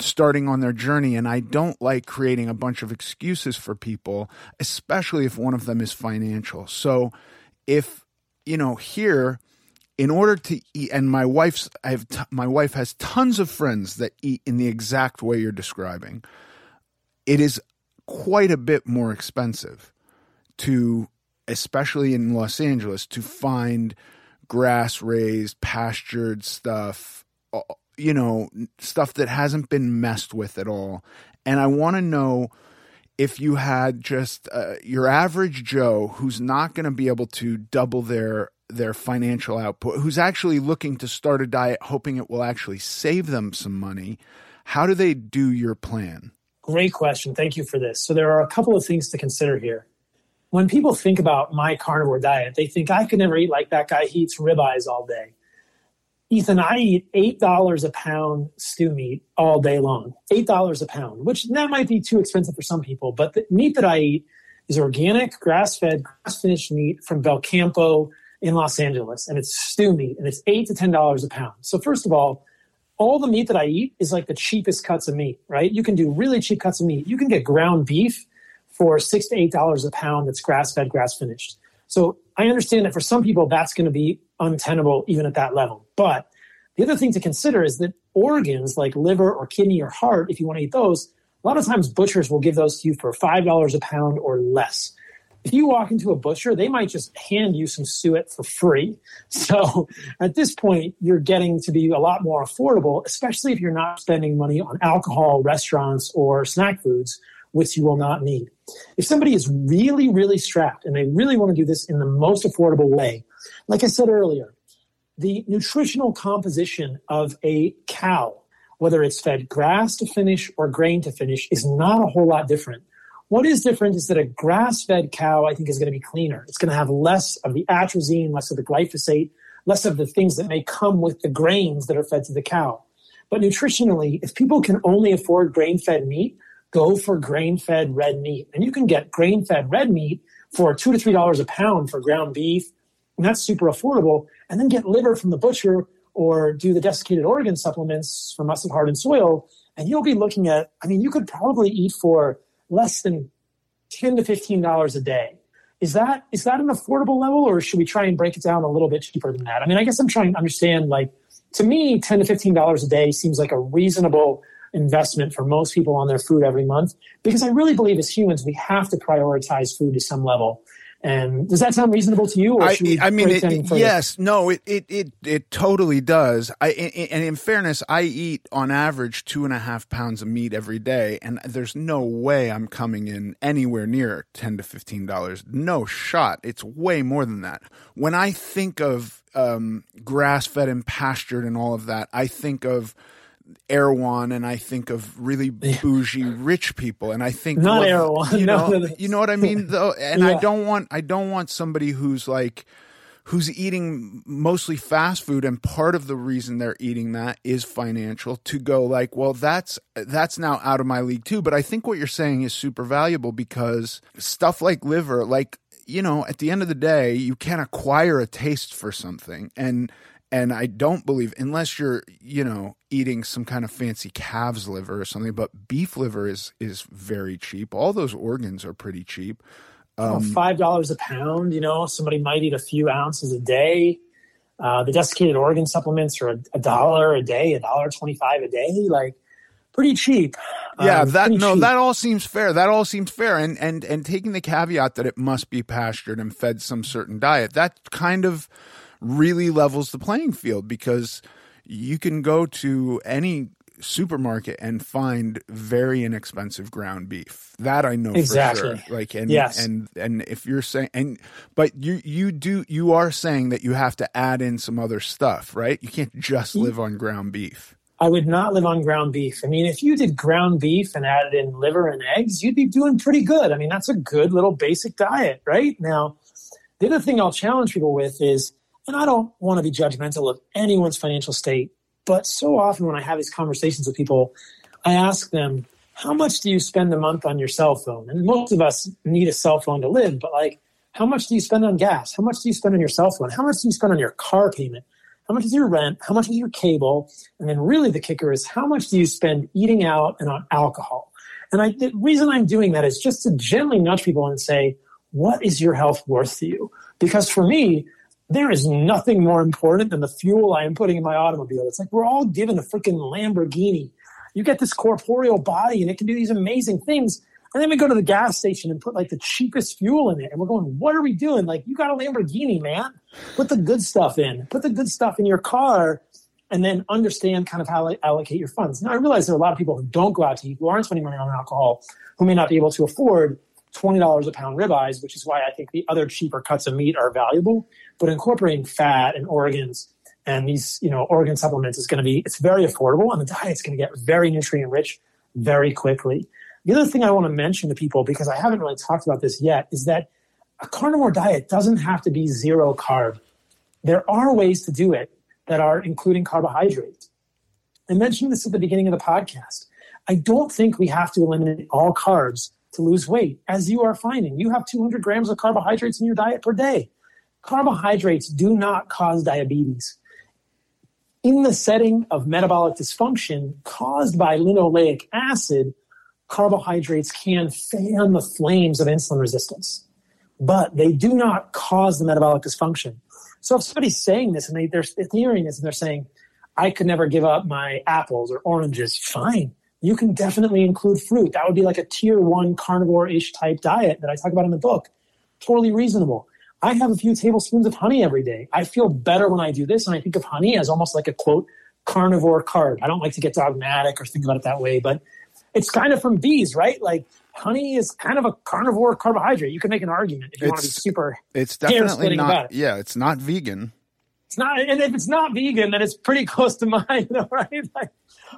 starting on their journey. And I don't like creating a bunch of excuses for people, especially if one of them is financial. So if, you know, here, in order to eat, and my wife's, I have, t- my wife has tons of friends that eat in the exact way you're describing. It is quite a bit more expensive to, especially in Los Angeles, to find grass raised, pastured stuff, you know, stuff that hasn't been messed with at all. And I want to know if you had just uh, your average Joe who's not going to be able to double their their financial output, who's actually looking to start a diet hoping it will actually save them some money, how do they do your plan? Great question. Thank you for this. So there are a couple of things to consider here when people think about my carnivore diet, they think I could never eat like that guy. He eats ribeyes all day. Ethan, I eat eight dollars a pound stew meat all day long. Eight dollars a pound, which that might be too expensive for some people, but the meat that I eat is organic, grass-fed, grass-finished meat from Belcampo in Los Angeles, and it's stew meat, and it's eight to ten dollars a pound. So first of all, all the meat that I eat is like the cheapest cuts of meat, right? You can do really cheap cuts of meat. You can get ground beef for six to eight dollars a pound that's grass fed, grass finished. So I understand that for some people that's going to be untenable even at that level. But the other thing to consider is that organs like liver or kidney or heart, if you want to eat those, A lot of times butchers will give those to you for $5 a pound or less. If you walk into a butcher, they might just hand you some suet for free. So at this point, you're getting to be a lot more affordable, especially if you're not spending money on alcohol, restaurants, or snack foods, which you will not need. If somebody is really, really strapped and they really want to do this in the most affordable way, like I said earlier, the nutritional composition of a cow, whether it's fed grass to finish or grain to finish, is not a whole lot different. What is different is that a grass fed cow, I think, is going to be cleaner. It's going to have less of the atrazine, less of the glyphosate, less of the things that may come with the grains that are fed to the cow. But nutritionally, if people can only afford grain fed meat, go for grain fed red meat. And you can get grain fed red meat for two to three dollars a pound for ground beef and that's super affordable. And then get liver from the butcher or do the desiccated organ supplements from Muscle Heart and Soil, and you'll be looking at. I mean, you could probably eat for less than ten to fifteen dollars a day. Is that is that an affordable level, or should we try and break it down a little bit cheaper than that? I mean, I guess I'm trying to understand. Like, to me, ten to fifteen dollars a day seems like a reasonable investment for most people on their food every month because I really believe as humans we have to prioritize food to some level. And does that sound reasonable to you? I, I, mean, it, yes, no, it, it, it, it totally does. I, and in fairness, I eat on average two and a half pounds of meat every day, and there's no way I'm coming in anywhere near ten to fifteen dollars. No shot. It's way more than that. When I think of um, grass fed and pastured and all of that, I think of Erewhon and I think of really bougie rich people and I think not well, Erewhon. You know, no. you know what I mean though and yeah. I don't want I don't want somebody who's like who's eating mostly fast food and part of the reason they're eating that is financial to go like well that's that's now out of my league too but I think what you're saying is super valuable because stuff like liver like you know at the end of the day you can acquire a taste for something and and I don't believe unless you're you know eating some kind of fancy calf's liver or something, but beef liver is is very cheap. All those organs are pretty cheap. Um, Five dollars a pound. You know, somebody might eat a few ounces a day. Uh, the desiccated organ supplements are a, a dollar a day, a dollar twenty-five a day. Like pretty cheap. Yeah, um, that no, cheap. that all seems fair. That all seems fair, and and and taking the caveat that it must be pastured and fed some certain diet. That kind of really levels the playing field because you can go to any supermarket and find very inexpensive ground beef. That I know exactly. for sure. Like and yes. and and if you're saying and but you you do you are saying that you have to add in some other stuff, right? You can't just live on ground beef. I would not live on ground beef. I mean, if you did ground beef and added in liver and eggs, you'd be doing pretty good. I mean, that's a good little basic diet, right? Now, the other thing I'll challenge people with is and I don't want to be judgmental of anyone's financial state, but so often when I have these conversations with people, I ask them, how much do you spend a month on your cell phone? And most of us need a cell phone to live, but like, how much do you spend on gas? How much do you spend on your cell phone? How much do you spend on your car payment? How much is your rent? How much is your cable? And then really the kicker is how much do you spend eating out and on alcohol? And I, the reason I'm doing that is just to gently nudge people and say, what is your health worth to you? Because for me, there is nothing more important than the fuel I am putting in my automobile. It's like we're all given a freaking Lamborghini. You get this corporeal body and it can do these amazing things. And then we go to the gas station and put like the cheapest fuel in it. And we're going, what are we doing? Like, you got a Lamborghini, man. Put the good stuff in. Put the good stuff in your car and then understand kind of how to allocate your funds. Now, I realize there are a lot of people who don't go out to eat, who aren't spending money on alcohol, who may not be able to afford $20 a pound ribeyes, which is why I think the other cheaper cuts of meat are valuable. But incorporating fat and organs and these, you know, organ supplements is going to be, it's very affordable and the diet's going to get very nutrient rich very quickly. The other thing I want to mention to people, because I haven't really talked about this yet, is that a carnivore diet doesn't have to be zero carb. There are ways to do it that are including carbohydrates. I mentioned this at the beginning of the podcast. I don't think we have to eliminate all carbs to lose weight, as you are finding. You have 200 grams of carbohydrates in your diet per day. Carbohydrates do not cause diabetes. In the setting of metabolic dysfunction caused by linoleic acid, carbohydrates can fan the flames of insulin resistance, but they do not cause the metabolic dysfunction. So if somebody's saying this and they, they're hearing this and they're saying, I could never give up my apples or oranges, fine you can definitely include fruit. That would be like a tier one carnivore ish type diet that I talk about in the book. Totally reasonable. I have a few tablespoons of honey every day. I feel better when I do this. And I think of honey as almost like a quote, carnivore carb. I don't like to get dogmatic or think about it that way, but it's kind of from bees, right? Like honey is kind of a carnivore carbohydrate. You can make an argument if you it's, want to be super. It's definitely not. It. Yeah, it's not vegan. It's not, and if it's not vegan, then it's pretty close to mine, right? Like,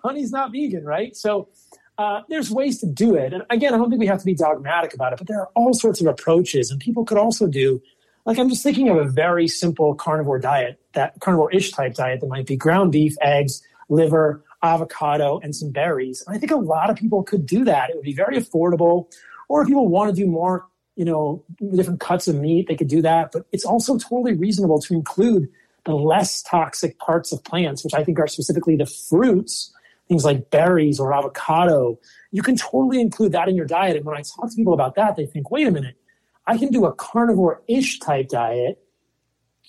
honey's not vegan, right? So uh, there's ways to do it. And again, I don't think we have to be dogmatic about it, but there are all sorts of approaches, and people could also do. Like I'm just thinking of a very simple carnivore diet, that carnivore-ish type diet that might be ground beef, eggs, liver, avocado, and some berries. And I think a lot of people could do that. It would be very affordable. Or if people want to do more, you know, different cuts of meat, they could do that. But it's also totally reasonable to include the less toxic parts of plants, which I think are specifically the fruits, things like berries or avocado. You can totally include that in your diet. And when I talk to people about that, they think, wait a minute, I can do a carnivore ish type diet,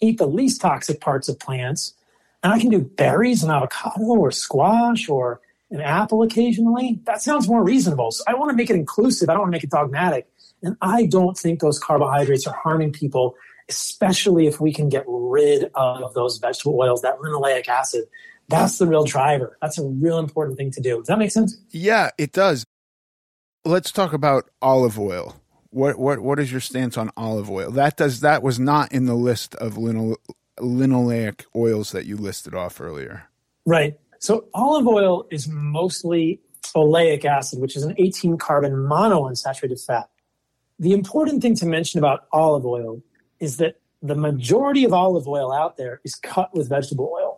eat the least toxic parts of plants, and I can do berries and avocado or squash or an apple occasionally. That sounds more reasonable. So I want to make it inclusive. I don't want to make it dogmatic. And I don't think those carbohydrates are harming people especially if we can get rid of those vegetable oils, that linoleic acid. That's the real driver. That's a real important thing to do. Does that make sense? Yeah, it does. Let's talk about olive oil. What what what is your stance on olive oil? That does that was not in the list of lino, linoleic oils that you listed off earlier. Right. So olive oil is mostly oleic acid, which is an 18 carbon monounsaturated fat. The important thing to mention about olive oil is that the majority of olive oil out there is cut with vegetable oil.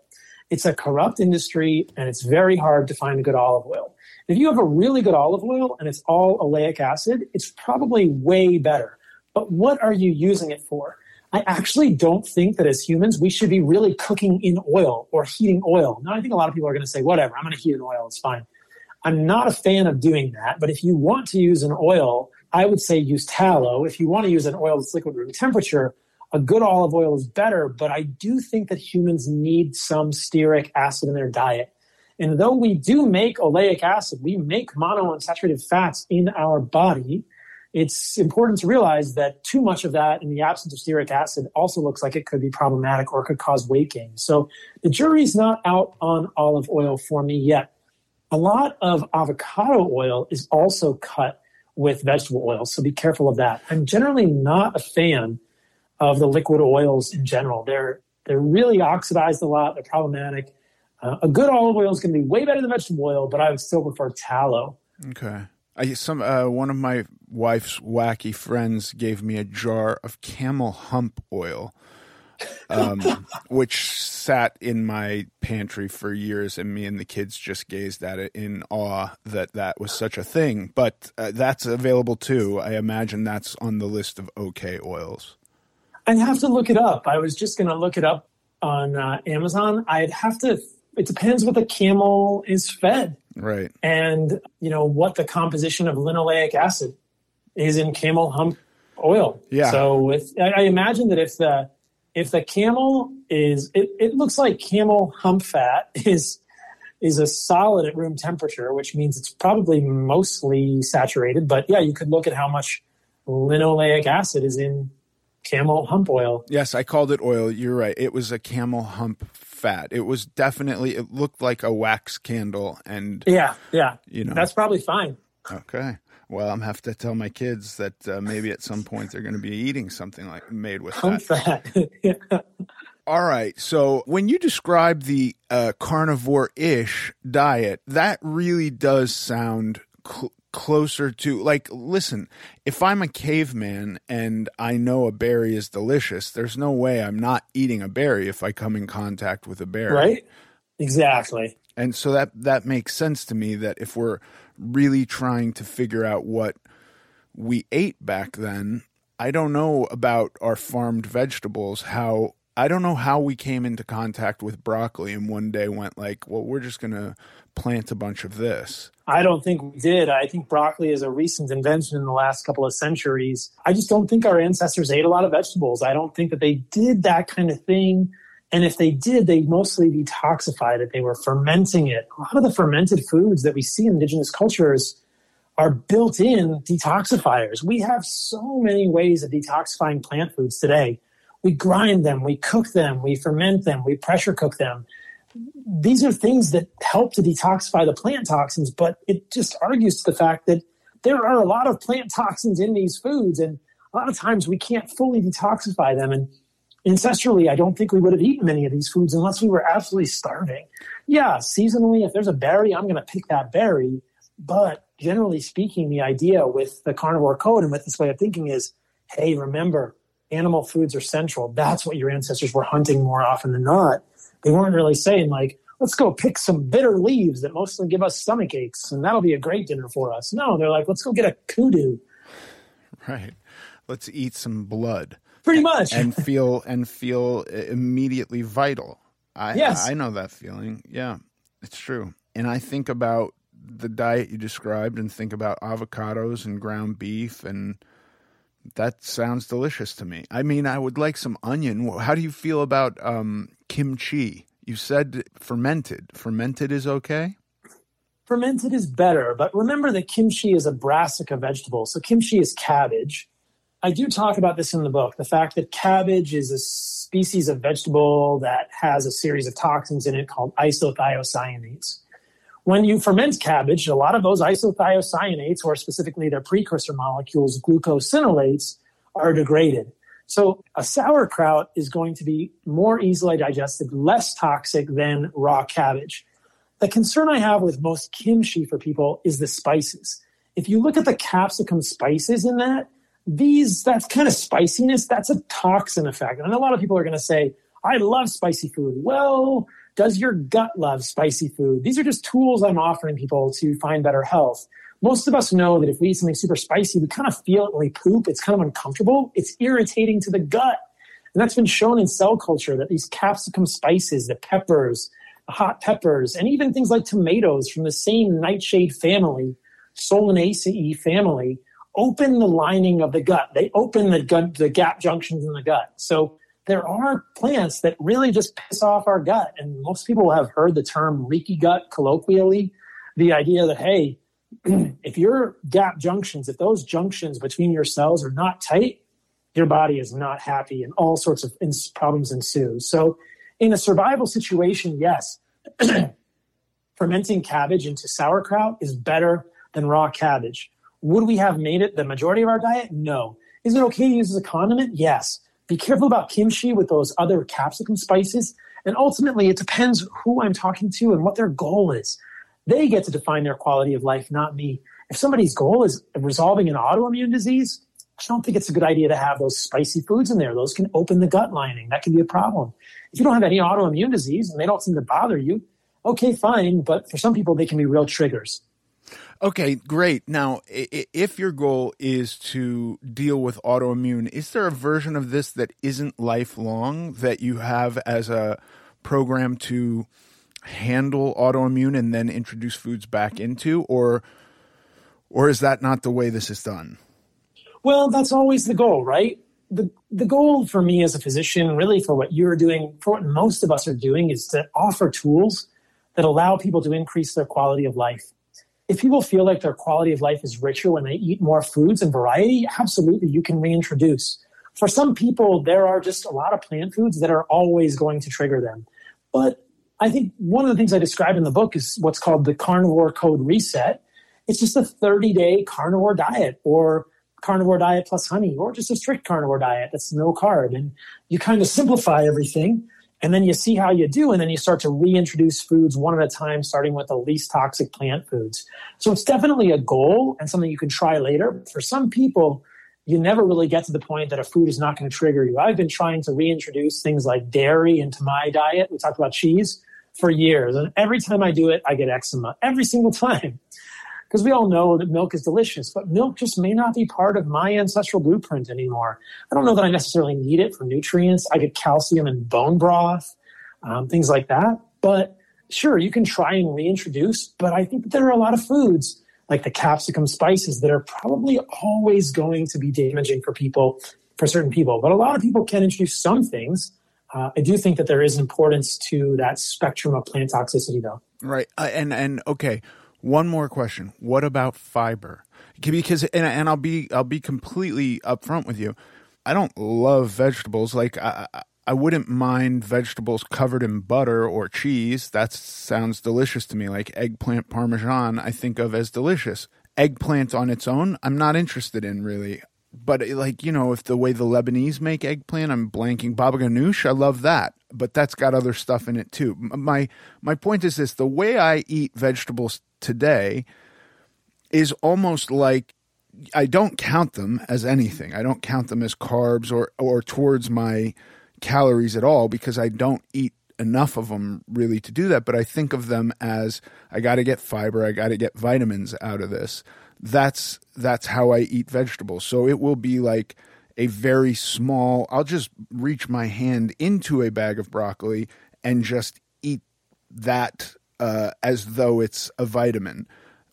It's a corrupt industry and it's very hard to find a good olive oil. If you have a really good olive oil and it's all oleic acid, it's probably way better. But what are you using it for? I actually don't think that as humans we should be really cooking in oil or heating oil. Now, I think a lot of people are going to say, whatever, I'm going to heat in oil, it's fine. I'm not a fan of doing that, but if you want to use an oil I would say use tallow. If you want to use an oil that's liquid room temperature, a good olive oil is better, but I do think that humans need some stearic acid in their diet. And though we do make oleic acid, we make monounsaturated fats in our body, it's important to realize that too much of that in the absence of stearic acid also looks like it could be problematic or could cause weight gain. So the jury's not out on olive oil for me yet. A lot of avocado oil is also cut with vegetable oils. So be careful of that. I'm generally not a fan of the liquid oils in general. They're they're really oxidized a lot. They're problematic. Uh, a good olive oil is going to be way better than vegetable oil, but I would still prefer tallow. Okay. I, some uh, one of my wife's wacky friends gave me a jar of camel hump oil, um, which sat in my pantry for years, and me and the kids just gazed at it in awe that that was such a thing. But uh, that's available too. I imagine that's on the list of okay oils. I'd have to look it up. I was just going to look it up on uh, Amazon. I'd have to. It depends what the camel is fed, right? And you know what the composition of linoleic acid is in camel hump oil. Yeah. So with, I, I imagine that if the if the camel is it, it looks like camel hump fat is is a solid at room temperature, which means it's probably mostly saturated. But yeah, you could look at how much linoleic acid is in camel hump oil. Yes, I called it oil. You're right. It was a camel hump fat. It was definitely it looked like a wax candle and Yeah, yeah. You know. That's probably fine. Okay. Well, I'm have to tell my kids that uh, maybe at some point they're going to be eating something like made with Hump that. yeah. All right. So when you describe the uh, carnivore-ish diet, that really does sound cl- closer to like. Listen, if I'm a caveman and I know a berry is delicious, there's no way I'm not eating a berry if I come in contact with a berry. Right. Exactly. And so that that makes sense to me that if we're really trying to figure out what we ate back then, I don't know about our farmed vegetables how I don't know how we came into contact with broccoli and one day went like, well, we're just going to plant a bunch of this. I don't think we did. I think broccoli is a recent invention in the last couple of centuries. I just don't think our ancestors ate a lot of vegetables. I don't think that they did that kind of thing And if they did, they mostly detoxified it. They were fermenting it. A lot of the fermented foods that we see in indigenous cultures are built in detoxifiers. We have so many ways of detoxifying plant foods today. We grind them, we cook them, we ferment them, we pressure cook them. These are things that help to detoxify the plant toxins, but it just argues to the fact that there are a lot of plant toxins in these foods, and a lot of times we can't fully detoxify them. And ancestrally, I don't think we would have eaten many of these foods unless we were absolutely starving. Yeah, seasonally, if there's a berry, I'm going to pick that berry. But generally speaking, the idea with the carnivore code and with this way of thinking is hey, remember, animal foods are central. That's what your ancestors were hunting more often than not. They weren't really saying, like, let's go pick some bitter leaves that mostly give us stomach aches and that'll be a great dinner for us. No, they're like, let's go get a kudu. Right. Let's eat some blood pretty much and feel and feel immediately vital i yes. i know that feeling yeah it's true and i think about the diet you described and think about avocados and ground beef and that sounds delicious to me. I mean i would like some onion. How do you feel about um, kimchi? You said fermented. Fermented is okay? Fermented is better but remember that kimchi is a brassica vegetable so kimchi is cabbage. I do talk about this in the book the fact that cabbage is a species of vegetable that has a series of toxins in it called isothiocyanates. When you ferment cabbage, a lot of those isothiocyanates, or specifically their precursor molecules, glucosinolates, are degraded. So a sauerkraut is going to be more easily digested, less toxic than raw cabbage. The concern I have with most kimchi for people is the spices. If you look at the capsicum spices in that, these that's kind of spiciness that's a toxin effect and a lot of people are going to say i love spicy food well does your gut love spicy food? These are just tools i'm offering people to find better health. Most of us know that if we eat something super spicy we kind of feel it when we poop. It's kind of uncomfortable. It's irritating to the gut. And that's been shown in cell culture that these capsicum spices the peppers the hot peppers and even things like tomatoes from the same nightshade family solanaceae family open the lining of the gut. They open the gut, the gap junctions in the gut. So there are plants that really just piss off our gut. And most people have heard the term leaky gut colloquially. The idea that, hey, if your gap junctions, if those junctions between your cells are not tight, your body is not happy and all sorts of problems ensue. So in a survival situation, yes, fermenting cabbage into sauerkraut is better than raw cabbage. Would we have made it the majority of our diet? No. Is it okay to use as a condiment? Yes. Be careful about kimchi with those other capsicum spices. And ultimately, it depends who I'm talking to and what their goal is. They get to define their quality of life, not me. If somebody's goal is resolving an autoimmune disease, I don't think it's a good idea to have those spicy foods in there. Those can open the gut lining. That can be a problem. If you don't have any autoimmune disease and they don't seem to bother you, okay, fine. But for some people, they can be real triggers. Okay, great. Now, if your goal is to deal with autoimmune, is there a version of this that isn't lifelong that you have as a program to handle autoimmune and then introduce foods back into or or is that not the way this is done? Well, that's always the goal, right? The the goal for me as a physician, really for what you're doing, for what most of us are doing is to offer tools that allow people to increase their quality of life if people feel like their quality of life is richer when they eat more foods and variety, absolutely, you can reintroduce. For some people, there are just a lot of plant foods that are always going to trigger them. But I think one of the things I describe in the book is what's called the carnivore code reset. It's just a 30 day carnivore diet or carnivore diet plus honey or just a strict carnivore diet that's no carb. And you kind of simplify everything and then you see how you do, and then you start to reintroduce foods one at a time, starting with the least toxic plant foods. So it's definitely a goal and something you can try later. For some people, you never really get to the point that a food is not going to trigger you. I've been trying to reintroduce things like dairy into my diet. We talked about cheese for years. And every time I do it, I get eczema every single time because we all know that milk is delicious, but milk just may not be part of my ancestral blueprint anymore. I don't know that I necessarily need it for nutrients. I get calcium in bone broth, um, things like that. But sure, you can try and reintroduce, but I think that there are a lot of foods like the capsicum spices that are probably always going to be damaging for people, for certain people. But a lot of people can introduce some things Uh, I do think that there is importance to that spectrum of plant toxicity, though. Right, uh, and and okay, one more question: What about fiber? Because and, and I'll be I'll be completely upfront with you. I don't love vegetables. Like I, I wouldn't mind vegetables covered in butter or cheese. That sounds delicious to me. Like eggplant parmesan, I think of as delicious. Eggplant on its own, I'm not interested in really. But like you know, if the way the Lebanese make eggplant, I'm blanking. Baba ganoush, I love that, but that's got other stuff in it too. My my point is this: the way I eat vegetables today is almost like I don't count them as anything. I don't count them as carbs or or towards my calories at all because I don't eat enough of them really to do that. But I think of them as I got to get fiber, I got to get vitamins out of this. That's that's how I eat vegetables. So it will be like a very small. I'll just reach my hand into a bag of broccoli and just eat that uh, as though it's a vitamin,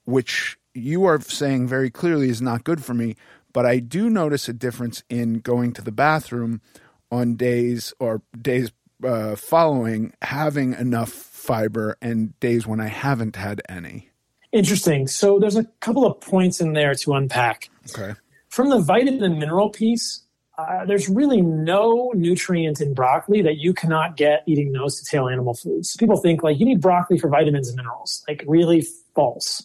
which you are saying very clearly is not good for me. But I do notice a difference in going to the bathroom on days or days uh, following having enough fiber and days when I haven't had any. Interesting. So there's a couple of points in there to unpack. Okay. From the vitamin and mineral piece, uh, there's really no nutrient in broccoli that you cannot get eating nose to tail animal foods. People think like you need broccoli for vitamins and minerals. Like really false.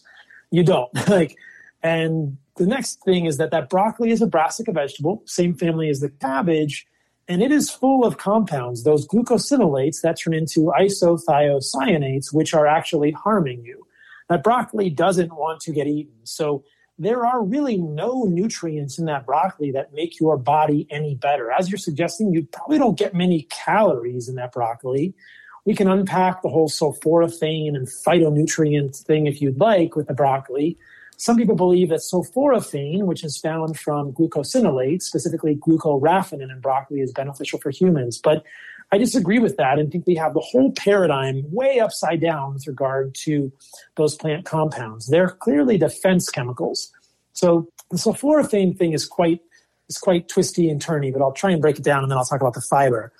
You don't. like, and the next thing is that that broccoli is a brassica vegetable, same family as the cabbage, and it is full of compounds, those glucosinolates that turn into isothiocyanates, which are actually harming you. That broccoli doesn't want to get eaten. So there are really no nutrients in that broccoli that make your body any better. As you're suggesting, you probably don't get many calories in that broccoli. We can unpack the whole sulforaphane and phytonutrient thing if you'd like with the broccoli. Some people believe that sulforaphane, which is found from glucosinolates, specifically glucoraphanin in broccoli, is beneficial for humans. But I disagree with that and think we have the whole paradigm way upside down with regard to those plant compounds. They're clearly defense chemicals. So the sulforaphane thing is quite is quite twisty and turny, but I'll try and break it down and then I'll talk about the fiber.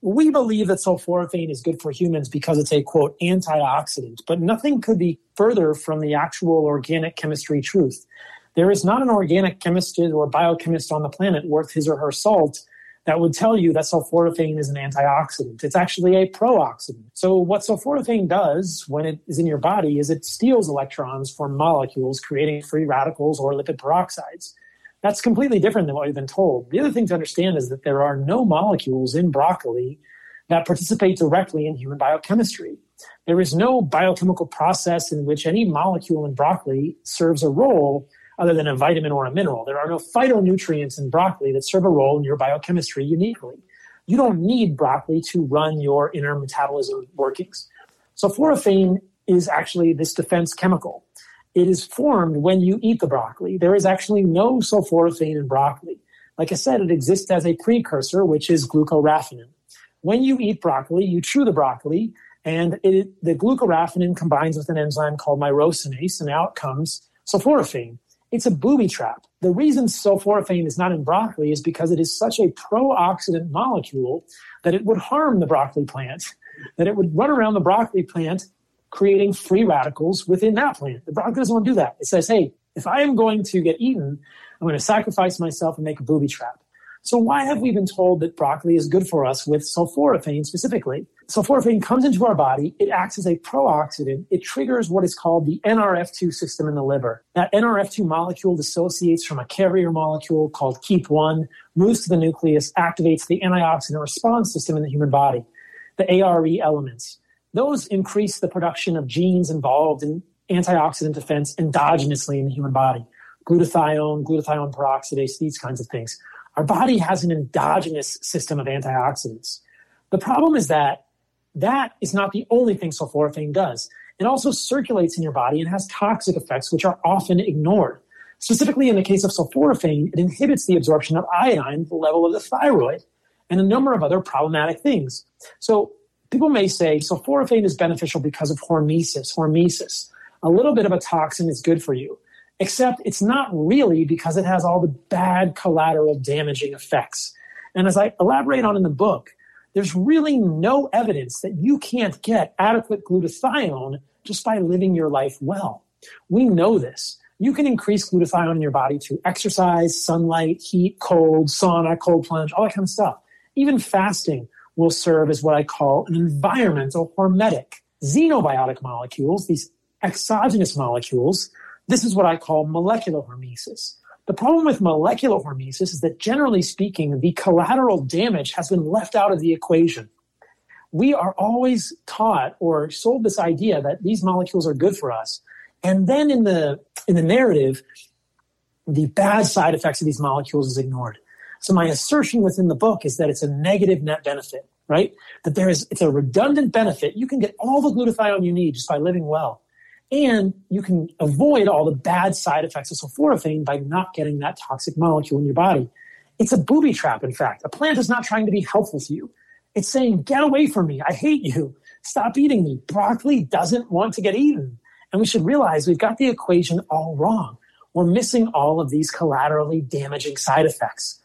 We believe that sulforaphane is good for humans because it's a quote antioxidant, but nothing could be further from the actual organic chemistry truth. There is not an organic chemist or biochemist on the planet worth his or her salt that would tell you that sulforaphane is an antioxidant. It's actually a prooxidant. So what sulforaphane does when it is in your body is it steals electrons from molecules, creating free radicals or lipid peroxides. That's completely different than what we've been told. The other thing to understand is that there are no molecules in broccoli that participate directly in human biochemistry. There is no biochemical process in which any molecule in broccoli serves a role other than a vitamin or a mineral. There are no phytonutrients in broccoli that serve a role in your biochemistry uniquely. You don't need broccoli to run your inner metabolism workings. Sulforaphane is actually this defense chemical. It is formed when you eat the broccoli. There is actually no sulforaphane in broccoli. Like I said, it exists as a precursor, which is glucoraphanin. When you eat broccoli, you chew the broccoli, and it, the glucoraphanin combines with an enzyme called myrosinase, and out comes sulforaphane. It's a booby trap. The reason sulforaphane is not in broccoli is because it is such a pro-oxidant molecule that it would harm the broccoli plant, that it would run around the broccoli plant creating free radicals within that plant. The broccoli doesn't want to do that. It says, hey, if I am going to get eaten, I'm going to sacrifice myself and make a booby trap. So why have we been told that broccoli is good for us with sulforaphane specifically? Sulforaphane comes into our body. It acts as a pro-oxidant. It triggers what is called the NRF2 system in the liver. That NRF2 molecule dissociates from a carrier molecule called KEAP1, moves to the nucleus, activates the antioxidant response system in the human body, the ARE elements. Those increase the production of genes involved in antioxidant defense endogenously in the human body. Glutathione, glutathione peroxidase, these kinds of things. Our body has an endogenous system of antioxidants. The problem is that that is not the only thing sulforaphane does. It also circulates in your body and has toxic effects, which are often ignored. Specifically, in the case of sulforaphane, it inhibits the absorption of iodine the level of the thyroid and a number of other problematic things. So people may say sulforaphane is beneficial because of hormesis. Hormesis. A little bit of a toxin is good for you except it's not really because it has all the bad collateral damaging effects. And as I elaborate on in the book, there's really no evidence that you can't get adequate glutathione just by living your life well. We know this. You can increase glutathione in your body through exercise, sunlight, heat, cold, sauna, cold plunge, all that kind of stuff. Even fasting will serve as what I call an environmental hormetic. Xenobiotic molecules, these exogenous molecules, this is what I call molecular hormesis. The problem with molecular hormesis is that generally speaking, the collateral damage has been left out of the equation. We are always taught or sold this idea that these molecules are good for us. And then in the in the narrative, the bad side effects of these molecules is ignored. So my assertion within the book is that it's a negative net benefit, right? That there is it's a redundant benefit. You can get all the glutathione you need just by living well. And you can avoid all the bad side effects of sulforaphane by not getting that toxic molecule in your body. It's a booby trap, in fact. A plant is not trying to be helpful to you. It's saying, get away from me. I hate you. Stop eating me. Broccoli doesn't want to get eaten. And we should realize we've got the equation all wrong. We're missing all of these collaterally damaging side effects.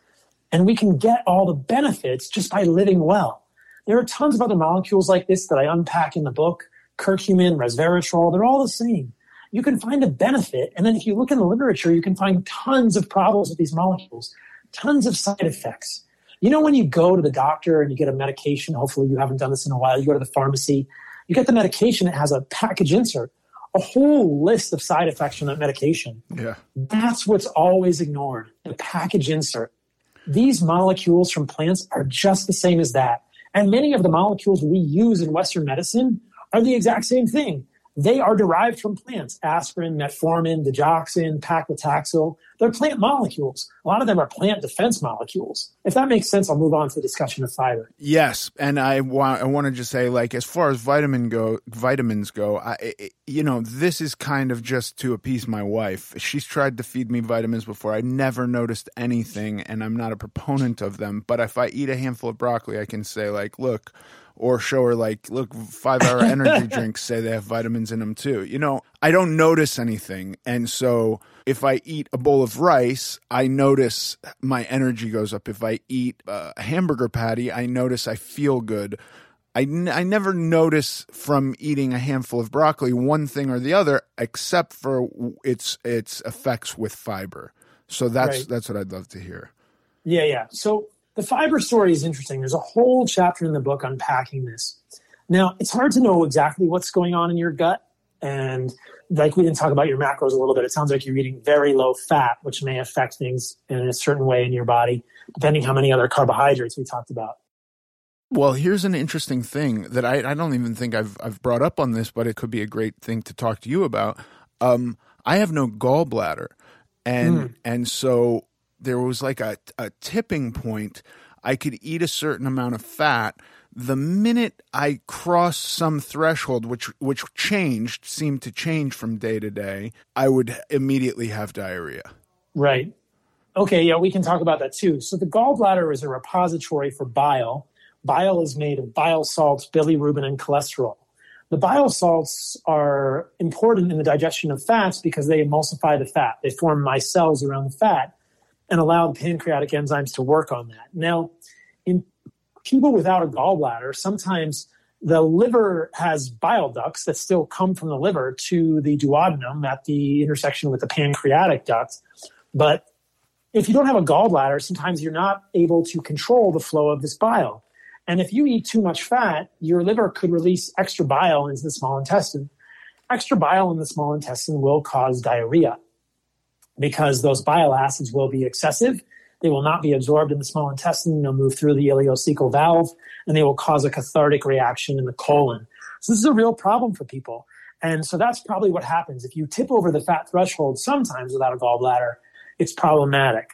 And we can get all the benefits just by living well. There are tons of other molecules like this that I unpack in the book curcumin, resveratrol, they're all the same. You can find a benefit. And then if you look in the literature, you can find tons of problems with these molecules, tons of side effects. You know, when you go to the doctor and you get a medication, hopefully you haven't done this in a while, you go to the pharmacy, you get the medication, it has a package insert, a whole list of side effects from that medication. Yeah. That's what's always ignored the package insert. These molecules from plants are just the same as that. And many of the molecules we use in Western medicine are the exact same thing. They are derived from plants. Aspirin, metformin, digoxin, paclitaxel. They're plant molecules. A lot of them are plant defense molecules. If that makes sense, I'll move on to the discussion of fiber. Yes, and I want I want to just say, like, as far as vitamin go, vitamins go, I, it, you know, this is kind of just to appease my wife. She's tried to feed me vitamins before. I never noticed anything, and I'm not a proponent of them. But if I eat a handful of broccoli, I can say, like, look or show her like, look, five hour energy drinks say they have vitamins in them too. You know, I don't notice anything. And so if I eat a bowl of rice, I notice my energy goes up. If I eat uh, a hamburger patty, I notice I feel good. I, n- I never notice from eating a handful of broccoli one thing or the other, except for its its effects with fiber. So that's right. that's what I'd love to hear. Yeah, yeah. So the fiber story is interesting. There's a whole chapter in the book unpacking this. Now, it's hard to know exactly what's going on in your gut. And like we didn't talk about your macros a little bit, it sounds like you're eating very low fat, which may affect things in a certain way in your body, depending how many other carbohydrates we talked about. Well, here's an interesting thing that I, I don't even think I've I've brought up on this, but it could be a great thing to talk to you about. Um, I have no gallbladder, and mm. and so there was like a, a tipping point. I could eat a certain amount of fat. The minute I crossed some threshold, which which changed, seemed to change from day to day, I would immediately have diarrhea. Right. Okay, yeah, we can talk about that too. So the gallbladder is a repository for bile. Bile is made of bile salts, bilirubin, and cholesterol. The bile salts are important in the digestion of fats because they emulsify the fat. They form micelles around the fat and allow the pancreatic enzymes to work on that. Now, in people without a gallbladder, sometimes the liver has bile ducts that still come from the liver to the duodenum at the intersection with the pancreatic duct. But if you don't have a gallbladder, sometimes you're not able to control the flow of this bile. And if you eat too much fat, your liver could release extra bile into the small intestine. Extra bile in the small intestine will cause diarrhea because those bile acids will be excessive. They will not be absorbed in the small intestine. They'll move through the ileocecal valve and they will cause a cathartic reaction in the colon. So this is a real problem for people. And so that's probably what happens. If you tip over the fat threshold sometimes without a gallbladder, it's problematic.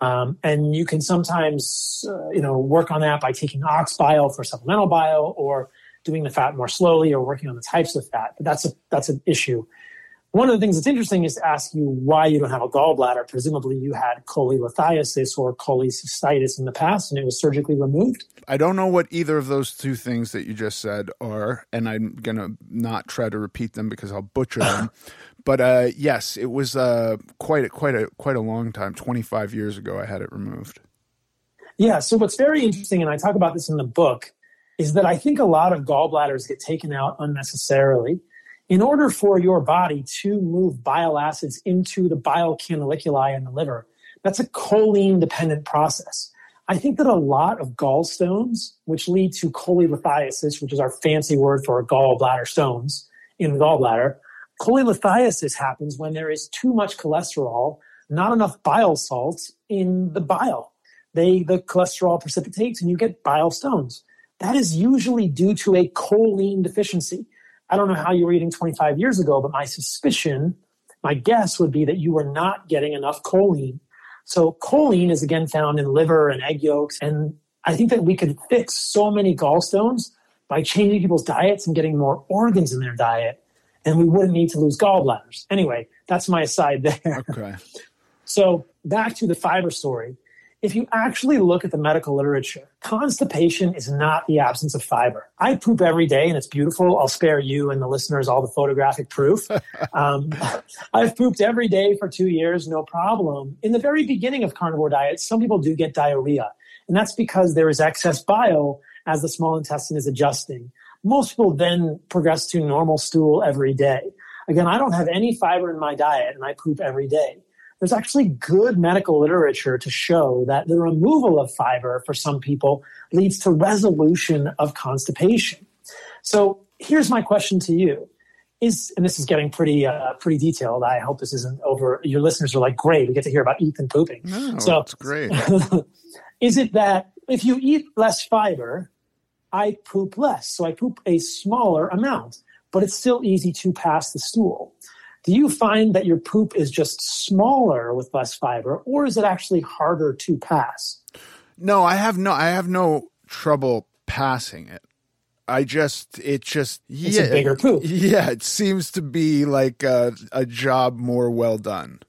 Um, and you can sometimes, uh, you know, work on that by taking ox bile for supplemental bile or doing the fat more slowly or working on the types of fat. But that's a, that's an issue. One of the things that's interesting is to ask you why you don't have a gallbladder. Presumably, you had cholelithiasis or cholecystitis in the past, and it was surgically removed. I don't know what either of those two things that you just said are, and I'm gonna not try to repeat them because I'll butcher them. but uh, yes, it was uh, quite a, quite a quite a long time. Twenty five years ago, I had it removed. Yeah. So what's very interesting, and I talk about this in the book, is that I think a lot of gallbladders get taken out unnecessarily. In order for your body to move bile acids into the bile canaliculi in the liver, that's a choline dependent process. I think that a lot of gallstones, which lead to cholelithiasis, which is our fancy word for gallbladder stones in the gallbladder, cholelithiasis happens when there is too much cholesterol, not enough bile salts in the bile. They the cholesterol precipitates and you get bile stones. That is usually due to a choline deficiency. I don't know how you were eating 25 years ago, but my suspicion, my guess would be that you were not getting enough choline. So choline is again found in liver and egg yolks. And I think that we could fix so many gallstones by changing people's diets and getting more organs in their diet. And we wouldn't need to lose gallbladders. Anyway, that's my aside there. Okay. So back to the fiber story if you actually look at the medical literature, constipation is not the absence of fiber. I poop every day and it's beautiful. I'll spare you and the listeners all the photographic proof. um, I've pooped every day for two years, no problem. In the very beginning of carnivore diets, some people do get diarrhea, and that's because there is excess bile as the small intestine is adjusting. Most people then progress to normal stool every day. Again, I don't have any fiber in my diet and I poop every day there's actually good medical literature to show that the removal of fiber for some people leads to resolution of constipation. So here's my question to you. Is, and this is getting pretty uh, pretty detailed. I hope this isn't over. Your listeners are like, great, we get to hear about Ethan pooping. No, so that's great. is it that if you eat less fiber, I poop less, so I poop a smaller amount, but it's still easy to pass the stool do you find that your poop is just smaller with less fiber or is it actually harder to pass? No i have no i have no trouble passing it. I just it just it's yeah, a bigger poop. yeah it seems to be like a, a job more well done.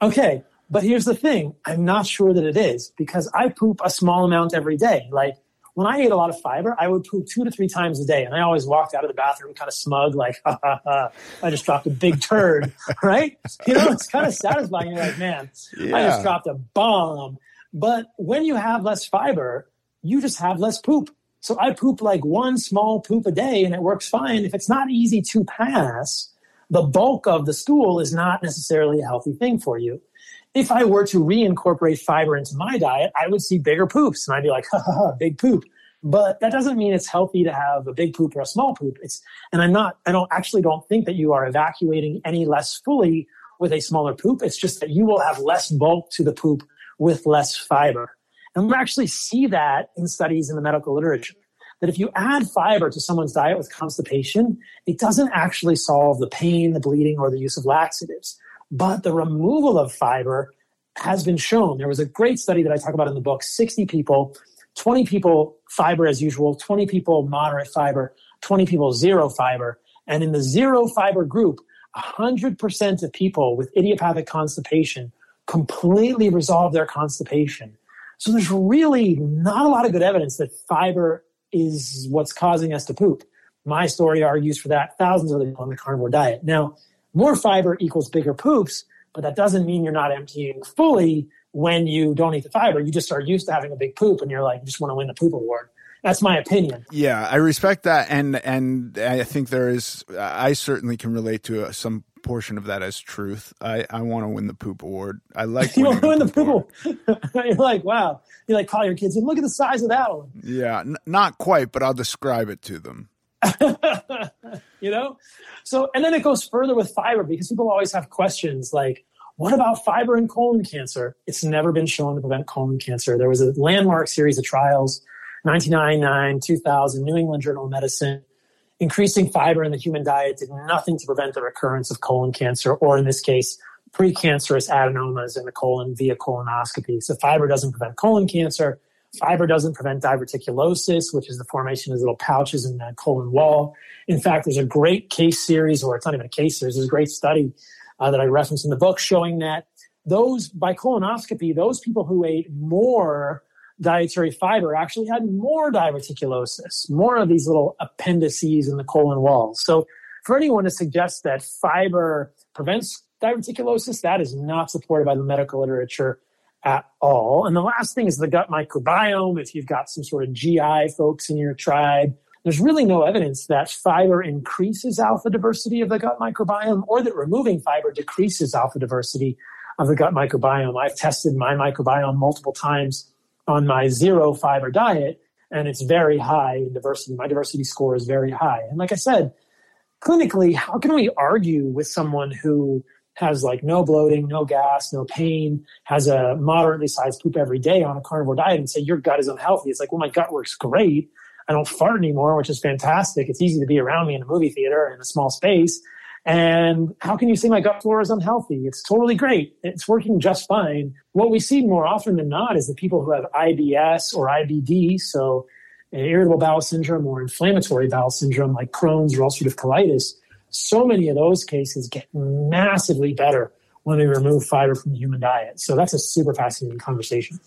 Okay but here's the thing. I'm not sure that it is because i poop a small amount every day. Like when I ate a lot of fiber, I would poop two to three times a day. And I always walked out of the bathroom kind of smug, like, ha, ha, ha, I just dropped a big turd, right? You know, it's kind of satisfying. You're like, man, yeah. I just dropped a bomb. But when you have less fiber, you just have less poop. So I poop like one small poop a day and it works fine. If it's not easy to pass, the bulk of the stool is not necessarily a healthy thing for you if I were to reincorporate fiber into my diet, I would see bigger poops and I'd be like, ha ha ha, big poop. But that doesn't mean it's healthy to have a big poop or a small poop. It's, and I'm not, I don't actually don't think that you are evacuating any less fully with a smaller poop. It's just that you will have less bulk to the poop with less fiber. And we actually see that in studies in the medical literature. That if you add fiber to someone's diet with constipation, it doesn't actually solve the pain, the bleeding, or the use of laxatives. But the removal of fiber has been shown. There was a great study that I talk about in the book 60 people, 20 people fiber as usual, 20 people moderate fiber, 20 people zero fiber. And in the zero fiber group, 100% of people with idiopathic constipation completely resolve their constipation. So there's really not a lot of good evidence that fiber is what's causing us to poop. My story argues for that. Thousands of people on the carnivore diet. Now, more fiber equals bigger poops, but that doesn't mean you're not emptying fully when you don't eat the fiber. You just are used to having a big poop and you're like, you just want to win the poop award. That's my opinion. Yeah, I respect that, and and I think there is. I certainly can relate to uh, some portion of that as truth. I, I want to win the poop award. I like you want to win the poop. award. you're like, wow. You like call your kids and look at the size of that one. Yeah, n- not quite, but I'll describe it to them. you know? So, and then it goes further with fiber because people always have questions like, what about fiber and colon cancer? It's never been shown to prevent colon cancer. There was a landmark series of trials, 1999, 2000, New England Journal of Medicine. Increasing fiber in the human diet did nothing to prevent the recurrence of colon cancer, or in this case, precancerous adenomas in the colon via colonoscopy. So fiber doesn't prevent colon cancer. Fiber doesn't prevent diverticulosis, which is the formation of little pouches in the colon wall. In fact, there's a great case series, or it's not even a case series, there's a great study uh, that I referenced in the book showing that those, by colonoscopy, those people who ate more dietary fiber actually had more diverticulosis, more of these little appendices in the colon wall. So for anyone to suggest that fiber prevents diverticulosis, that is not supported by the medical literature at all. And the last thing is the gut microbiome. If you've got some sort of GI folks in your tribe, there's really no evidence that fiber increases alpha diversity of the gut microbiome or that removing fiber decreases alpha diversity of the gut microbiome. I've tested my microbiome multiple times on my zero fiber diet, and it's very high in diversity. My diversity score is very high. And like I said, clinically, how can we argue with someone who has like no bloating, no gas, no pain, has a moderately sized poop every day on a carnivore diet and say your gut is unhealthy? It's like, well, my gut works great. I don't fart anymore, which is fantastic. It's easy to be around me in a movie theater in a small space. And how can you say my gut flora is unhealthy? It's totally great. It's working just fine. What we see more often than not is the people who have IBS or IBD, so irritable bowel syndrome or inflammatory bowel syndrome like Crohn's or ulcerative colitis, so many of those cases get massively better when we remove fiber from the human diet. So that's a super fascinating conversation.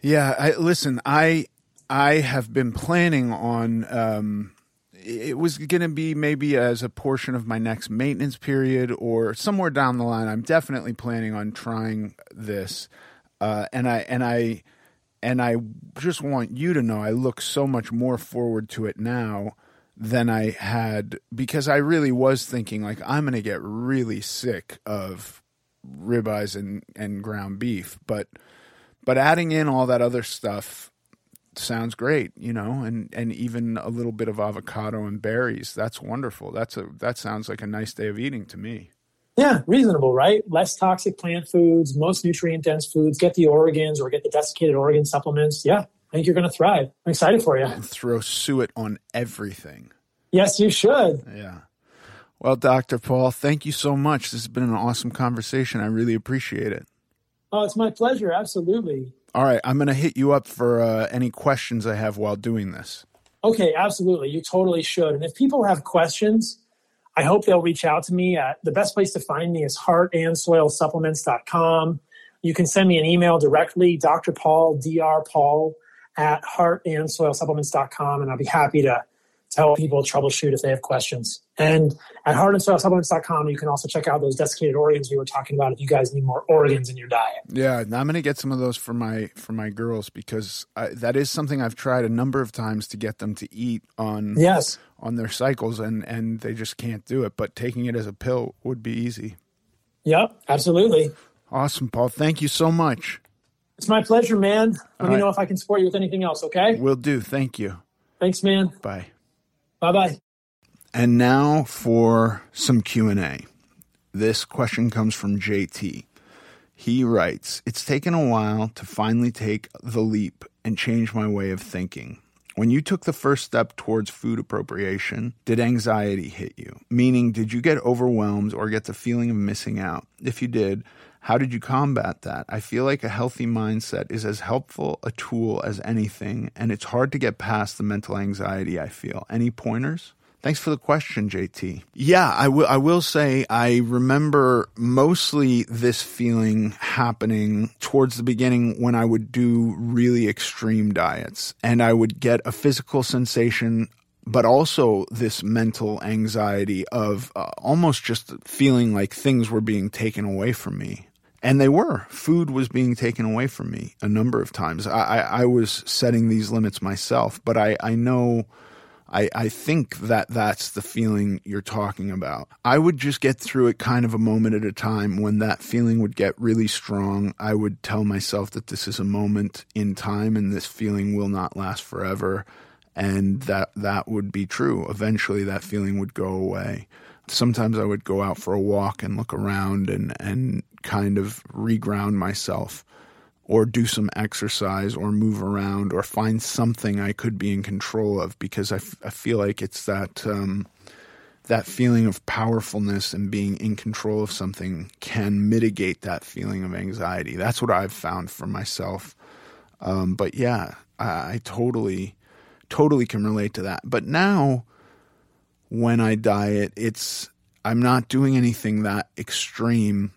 Yeah, I, listen, I I have been planning on um, it was going to be maybe as a portion of my next maintenance period or somewhere down the line. I'm definitely planning on trying this, uh, and I and I and I just want you to know I look so much more forward to it now than I had because I really was thinking like I'm going to get really sick of ribeyes and and ground beef, but but adding in all that other stuff sounds great, you know, and and even a little bit of avocado and berries. That's wonderful. That's a that sounds like a nice day of eating to me. Yeah, reasonable, right? Less toxic plant foods, most nutrient dense foods. Get the organs or get the desiccated organ supplements. Yeah, I think you're going to thrive. I'm excited for you. And throw suet on everything. Yes, you should. Yeah. Well, Dr. Paul, thank you so much. This has been an awesome conversation. I really appreciate it. Oh, it's my pleasure. Absolutely. All right, I'm going to hit you up for uh, any questions I have while doing this. Okay, absolutely. You totally should. And if people have questions, I hope they'll reach out to me. At, the best place to find me is heartandsoilsupplements.com. You can send me an email directly, Dr. Paul, Dr. Paul at heartandsoilsupplements.com, and I'll be happy to to help people troubleshoot if they have questions. And at heartandsoilsupplements.com, you can also check out those desiccated organs we were talking about if you guys need more organs in your diet. Yeah, I'm going to get some of those for my for my girls because I, that is something I've tried a number of times to get them to eat on yes on their cycles, and and they just can't do it. But taking it as a pill would be easy. Yep, absolutely. Awesome, Paul. Thank you so much. It's my pleasure, man. Let All me right. know if I can support you with anything else. Okay. Will do. Thank you. Thanks, man. Bye. Bye bye. And now for some Q&A. This question comes from JT. He writes, "It's taken a while to finally take the leap and change my way of thinking. When you took the first step towards food appropriation, did anxiety hit you? Meaning, did you get overwhelmed or get the feeling of missing out? If you did, how did you combat that? I feel like a healthy mindset is as helpful a tool as anything, and it's hard to get past the mental anxiety I feel. Any pointers? Thanks for the question, JT. Yeah, I will. I will say I remember mostly this feeling happening towards the beginning when I would do really extreme diets, and I would get a physical sensation but also this mental anxiety of uh, almost just feeling like things were being taken away from me. And they were. Food was being taken away from me a number of times. I, I, I was setting these limits myself, but I, I know, I, I think that that's the feeling you're talking about. I would just get through it kind of a moment at a time. When that feeling would get really strong, I would tell myself that this is a moment in time and this feeling will not last forever and that that would be true. Eventually, that feeling would go away. Sometimes I would go out for a walk and look around and and kind of reground myself, or do some exercise, or move around, or find something I could be in control of because I, f- I feel like it's that. Um, that feeling of powerfulness and being in control of something can mitigate that feeling of anxiety. That's what I've found for myself. Um, but yeah, I, I totally totally can relate to that. But now, when I diet, it's I'm not doing anything that extreme.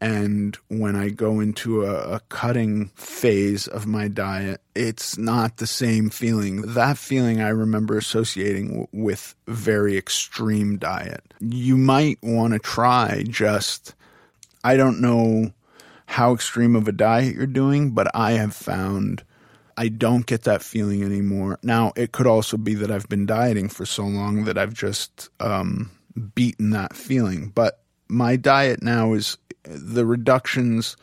And when I go into a, a, cutting phase of my diet, it's not the same feeling. That feeling I remember associating w- with very extreme diet. You might want to try just, I don't know how extreme of a diet you're doing, but I have found I don't get that feeling anymore. Now, it could also be that I've been dieting for so long that I've just um, beaten that feeling. But my diet now is the reductions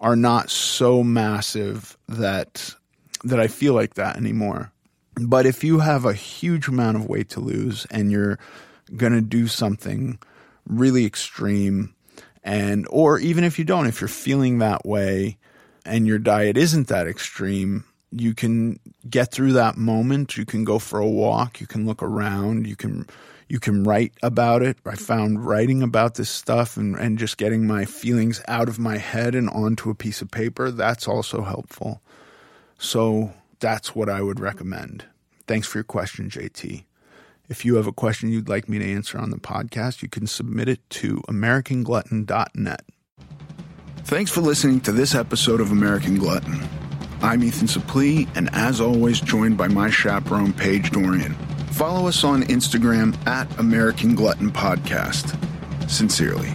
are not so massive that that I feel like that anymore. But if you have a huge amount of weight to lose and you're going to do something really extreme and or even if you don't if you're feeling that way and your diet isn't that extreme you can get through that moment. You can go for a walk. You can look around. You can you can write about it i found writing about this stuff and, and just getting my feelings out of my head and onto a piece of paper that's also helpful so that's what i would recommend thanks for your question jt if you have a question you'd like me to answer on the podcast, you can submit it to AmericanGlutton.net. Thanks for listening to this episode of American Glutton. I'm Ethan Suplee, and as always, joined by my chaperone, Paige Dorian. Follow us on Instagram at American Glutton Podcast. Sincerely.